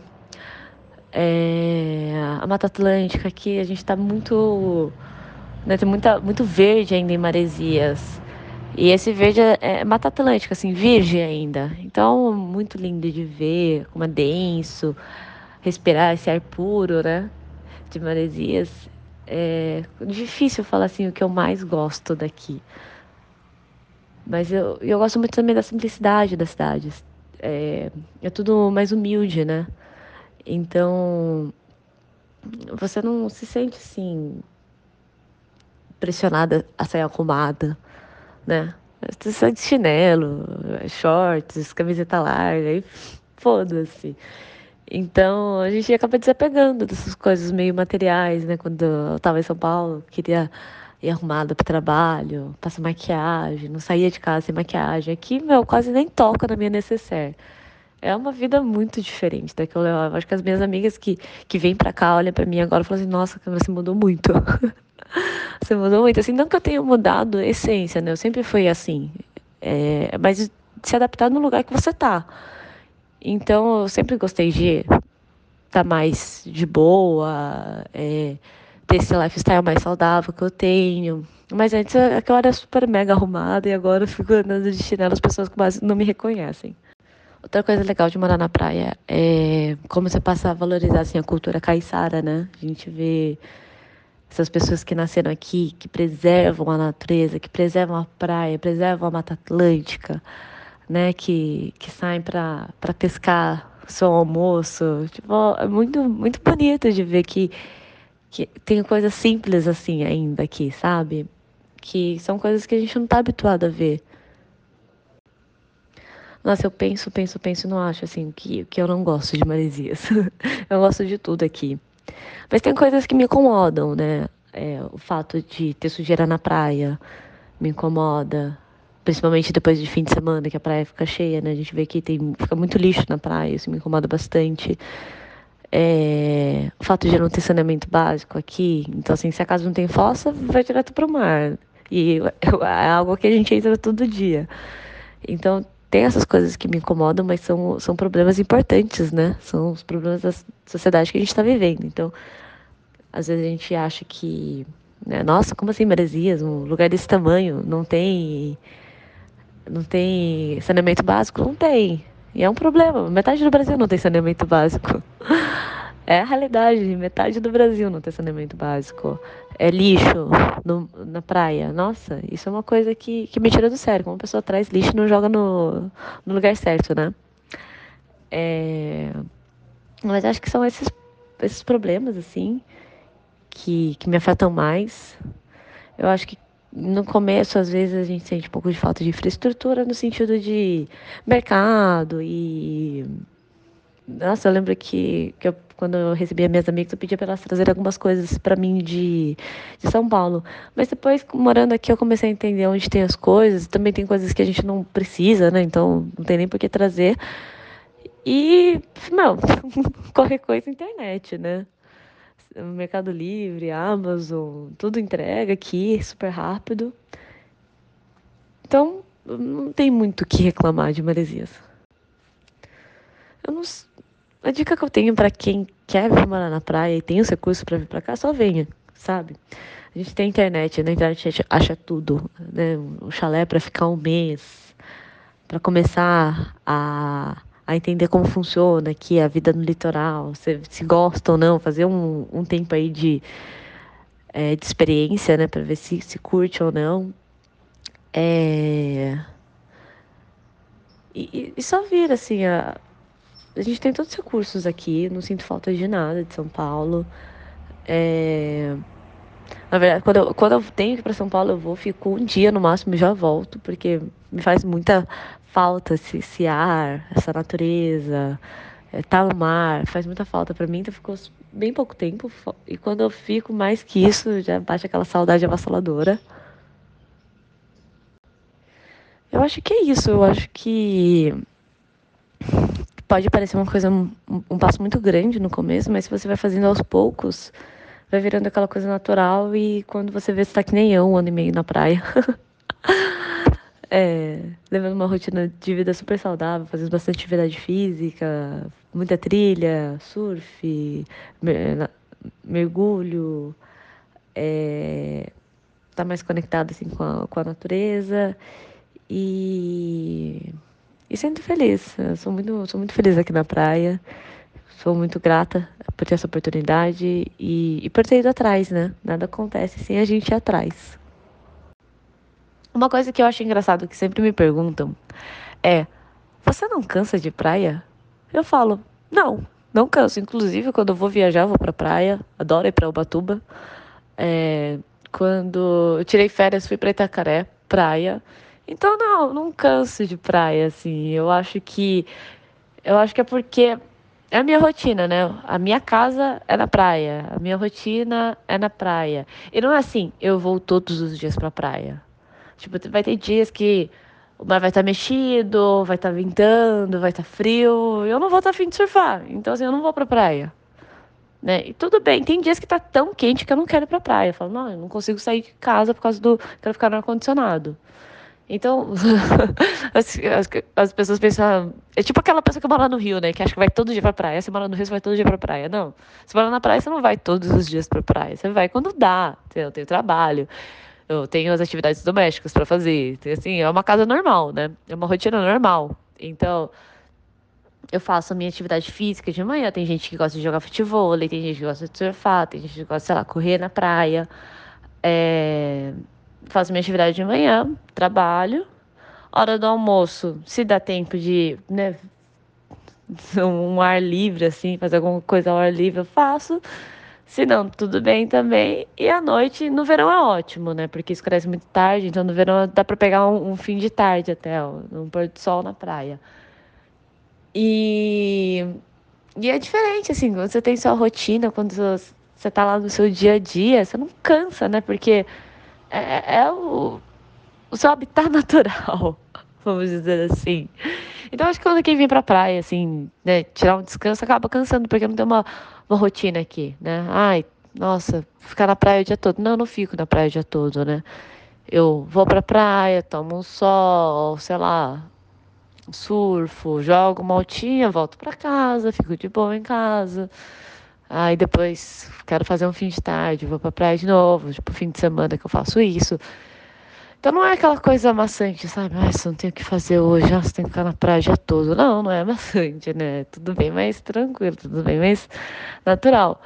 É, a Mata Atlântica aqui, a gente está muito. Né, tem muita, muito verde ainda em Maresias. E esse verde é, é Mata Atlântica, assim, virgem ainda. Então, muito lindo de ver, como é denso, respirar esse ar puro, né? De Maresias. É difícil falar assim o que eu mais gosto daqui. Mas eu, eu gosto muito também da simplicidade das cidades. É, é tudo mais humilde, né? Então, você não se sente assim pressionada a sair arrumada, né? Sai de chinelo, shorts, camiseta larga, e foda-se. Então, a gente acaba desapegando dessas coisas meio materiais, né? Quando eu tava em São Paulo, queria ir arrumada para trabalho, passar maquiagem, não saía de casa sem maquiagem. Aqui, meu, quase nem toca na minha necessaire é uma vida muito diferente da que eu levava. Acho que as minhas amigas que, que vêm pra cá olham pra mim agora e falam assim: nossa, você mudou muito. [laughs] [laughs] você mudou muito. Assim, não que eu tenha mudado a essência, né? Eu sempre fui assim. É, mas se adaptar no lugar que você tá. Então, eu sempre gostei de estar tá mais de boa, é, ter esse lifestyle mais saudável que eu tenho. Mas antes, aquela era super mega arrumada e agora eu fico andando de chinelo, as pessoas quase não me reconhecem. Outra coisa legal de morar na praia é como você passa a valorizar assim, a cultura caiçara, né? A gente vê essas pessoas que nasceram aqui, que preservam a natureza, que preservam a praia, preservam a Mata Atlântica, né? Que, que saem para pescar seu almoço. Tipo, é muito, muito bonito de ver que, que tem coisas simples assim ainda aqui, sabe? Que são coisas que a gente não está habituado a ver. Nossa, eu penso, penso, penso e não acho assim que, que eu não gosto de Maresias. [laughs] eu gosto de tudo aqui. Mas tem coisas que me incomodam, né? É, o fato de ter sujeira na praia me incomoda. Principalmente depois de fim de semana, que a praia fica cheia, né? A gente vê que tem, fica muito lixo na praia, isso me incomoda bastante. É, o fato de não ter saneamento básico aqui. Então, assim, se a casa não tem fossa, vai direto para o mar. E [laughs] é algo que a gente entra todo dia. Então, tem essas coisas que me incomodam, mas são, são problemas importantes, né? São os problemas da sociedade que a gente está vivendo. Então, às vezes a gente acha que, né, nossa, como assim Maresias, um lugar desse tamanho, não tem, não tem saneamento básico? Não tem. E é um problema. Metade do Brasil não tem saneamento básico. [laughs] É a realidade. Metade do Brasil não tem saneamento básico. É lixo no, na praia. Nossa, isso é uma coisa que, que me tira do sério. Como a pessoa traz lixo e não joga no, no lugar certo, né? É... Mas acho que são esses, esses problemas, assim, que, que me afetam mais. Eu acho que no começo, às vezes, a gente sente um pouco de falta de infraestrutura no sentido de mercado e nossa, eu lembro que, que eu, quando eu recebia minhas amigas, eu pedia para elas trazerem algumas coisas para mim de, de São Paulo. Mas depois, morando aqui, eu comecei a entender onde tem as coisas. Também tem coisas que a gente não precisa, né? Então, não tem nem por que trazer. E, não, [laughs] qualquer coisa internet, né? Mercado Livre, Amazon, tudo entrega aqui, super rápido. Então, não tem muito o que reclamar de Maresias. Eu não, a dica que eu tenho para quem quer vir morar na praia e tem os recursos para vir para cá, só venha, sabe? A gente tem internet, na internet a gente acha tudo, né? Um chalé para ficar um mês, para começar a, a entender como funciona aqui a vida no litoral, se, se gosta ou não, fazer um, um tempo aí de, é, de experiência, né? Para ver se, se curte ou não. É... E, e, só vir, assim, a, a gente tem todos os recursos aqui, não sinto falta de nada de São Paulo. É... Na verdade, quando eu, quando eu tenho que ir para São Paulo, eu vou, fico um dia no máximo e já volto, porque me faz muita falta esse, esse ar, essa natureza, é, tá no mar, faz muita falta para mim, então ficou bem pouco tempo. E quando eu fico mais que isso, já bate aquela saudade avassaladora. eu acho que é isso. Eu acho que pode parecer uma coisa, um, um passo muito grande no começo, mas se você vai fazendo aos poucos, vai virando aquela coisa natural e quando você vê, você tá que nem eu, um ano e meio na praia. [laughs] é, levando uma rotina de vida super saudável, fazendo bastante atividade física, muita trilha, surf, mergulho, é, tá mais conectado assim com a, com a natureza e, e sendo feliz. Eu sou muito, sou muito feliz aqui na praia. Sou muito grata por ter essa oportunidade e, e por ter ido atrás, né? Nada acontece sem a gente ir atrás. Uma coisa que eu acho engraçado que sempre me perguntam é: você não cansa de praia? Eu falo: não, não canso. Inclusive, quando eu vou viajar, eu vou pra praia. Adoro ir pra Ubatuba. É, quando eu tirei férias, fui pra Itacaré, praia. Então, não, não canso de praia, assim. Eu acho que. Eu acho que é porque é a minha rotina, né? A minha casa é na praia, a minha rotina é na praia. E não é assim, eu vou todos os dias pra praia. Tipo, vai ter dias que o mar vai estar tá mexido, vai estar tá ventando, vai estar tá frio. Eu não vou estar afim de surfar. Então, assim, eu não vou pra praia. Né? E tudo bem, tem dias que tá tão quente que eu não quero ir pra praia. Eu falo, não, eu não consigo sair de casa por causa do. Quero ficar no ar-condicionado. Então, [laughs] as, as, as, pessoas pensam. É tipo aquela pessoa que mora no Rio, né? Que acha que vai todo dia pra praia. Você mora no Rio, você vai todo dia pra praia. Não. Você mora na praia, você não vai todos os dias pra praia. Você vai quando dá. Eu tenho trabalho eu tenho as atividades domésticas para fazer. Assim, é uma casa normal, né? É uma rotina normal. Então, eu faço a minha atividade física de manhã. Tem gente que gosta de jogar futebol, tem gente que gosta de surfar, tem gente que gosta, sei lá, correr na praia. É... Faço minha atividade de manhã, trabalho. Hora do almoço, se dá tempo de, né, [laughs] um ar livre, assim, fazer alguma coisa ao ar livre, eu faço. Se não, tudo bem também. E à noite, no verão é ótimo, né? Porque escurece muito tarde, então no verão dá para pegar um, um, fim de tarde até, ó, um pôr do sol na praia. E, e é diferente, assim, quando você tem sua rotina, quando você tá lá no seu dia a dia, você não cansa, né? Porque é, é o, o seu habitat [laughs] natural, vamos dizer assim. Então acho que quando quem vem pra praia, assim, né, tirar um descanso, acaba cansando, porque não tem uma uma rotina aqui, né? Ai, nossa, ficar na praia o dia todo. Não, eu não fico na praia o dia todo, né? Eu vou pra praia, tomo um sol, sei lá, surfo, jogo uma altinha, volto para casa, fico de boa em casa. Aí depois quero fazer um fim de tarde, vou pra praia de novo, tipo, fim de semana que eu faço isso. Então não é aquela coisa maçante, sabe? Ah, não tem o que fazer hoje, ah, você tem que ficar na praia dia todo. Não, não é maçante, né? Tudo bem mais tranquilo, tudo bem mais natural.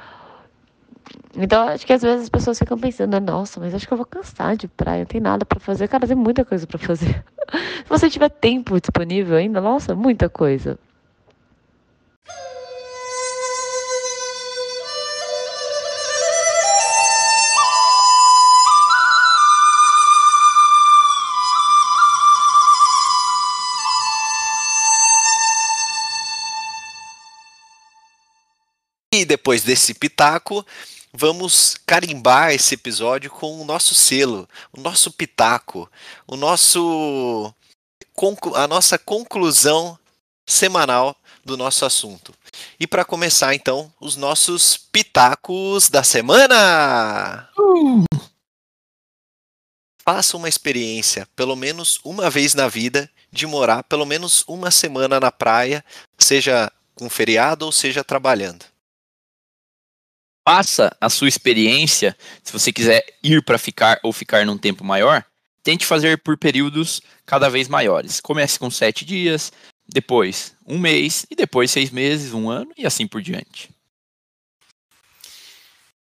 Então, acho que às vezes as pessoas ficam pensando, nossa, mas acho que eu vou cansar de praia, não tem nada para fazer. Cara, tem muita coisa para fazer. [laughs] Se você tiver tempo disponível ainda, nossa, muita coisa. E depois desse pitaco, vamos carimbar esse episódio com o nosso selo, o nosso pitaco, o nosso a nossa conclusão semanal do nosso assunto. E para começar, então, os nossos pitacos da semana. Uh! Faça uma experiência, pelo menos uma vez na vida, de morar pelo menos uma semana na praia, seja com feriado ou seja trabalhando faça a sua experiência, se você quiser ir para ficar ou ficar num tempo maior, tente fazer por períodos cada vez maiores. Comece com sete dias, depois um mês, e depois seis meses, um ano, e assim por diante.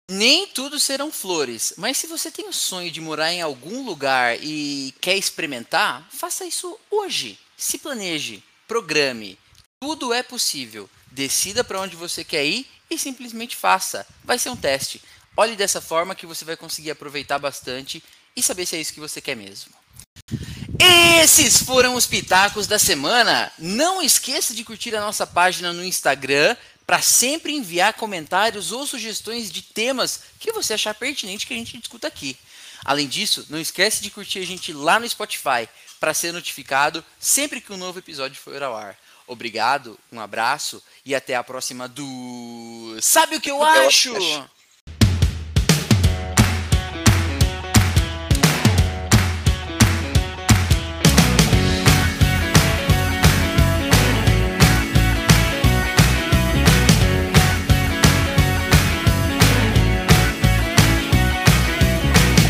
Nem tudo serão flores, mas se você tem o sonho de morar em algum lugar e quer experimentar, faça isso hoje. Se planeje, programe. Tudo é possível. Decida para onde você quer ir e simplesmente faça. Vai ser um teste. Olhe dessa forma que você vai conseguir aproveitar bastante e saber se é isso que você quer mesmo. Esses foram os pitacos da semana. Não esqueça de curtir a nossa página no Instagram para sempre enviar comentários ou sugestões de temas que você achar pertinente que a gente discuta aqui. Além disso, não esquece de curtir a gente lá no Spotify. para ser notificado sempre que um novo episódio for ao ar. Obrigado, um abraço e até a próxima do Sabe o que eu, eu acho? acho.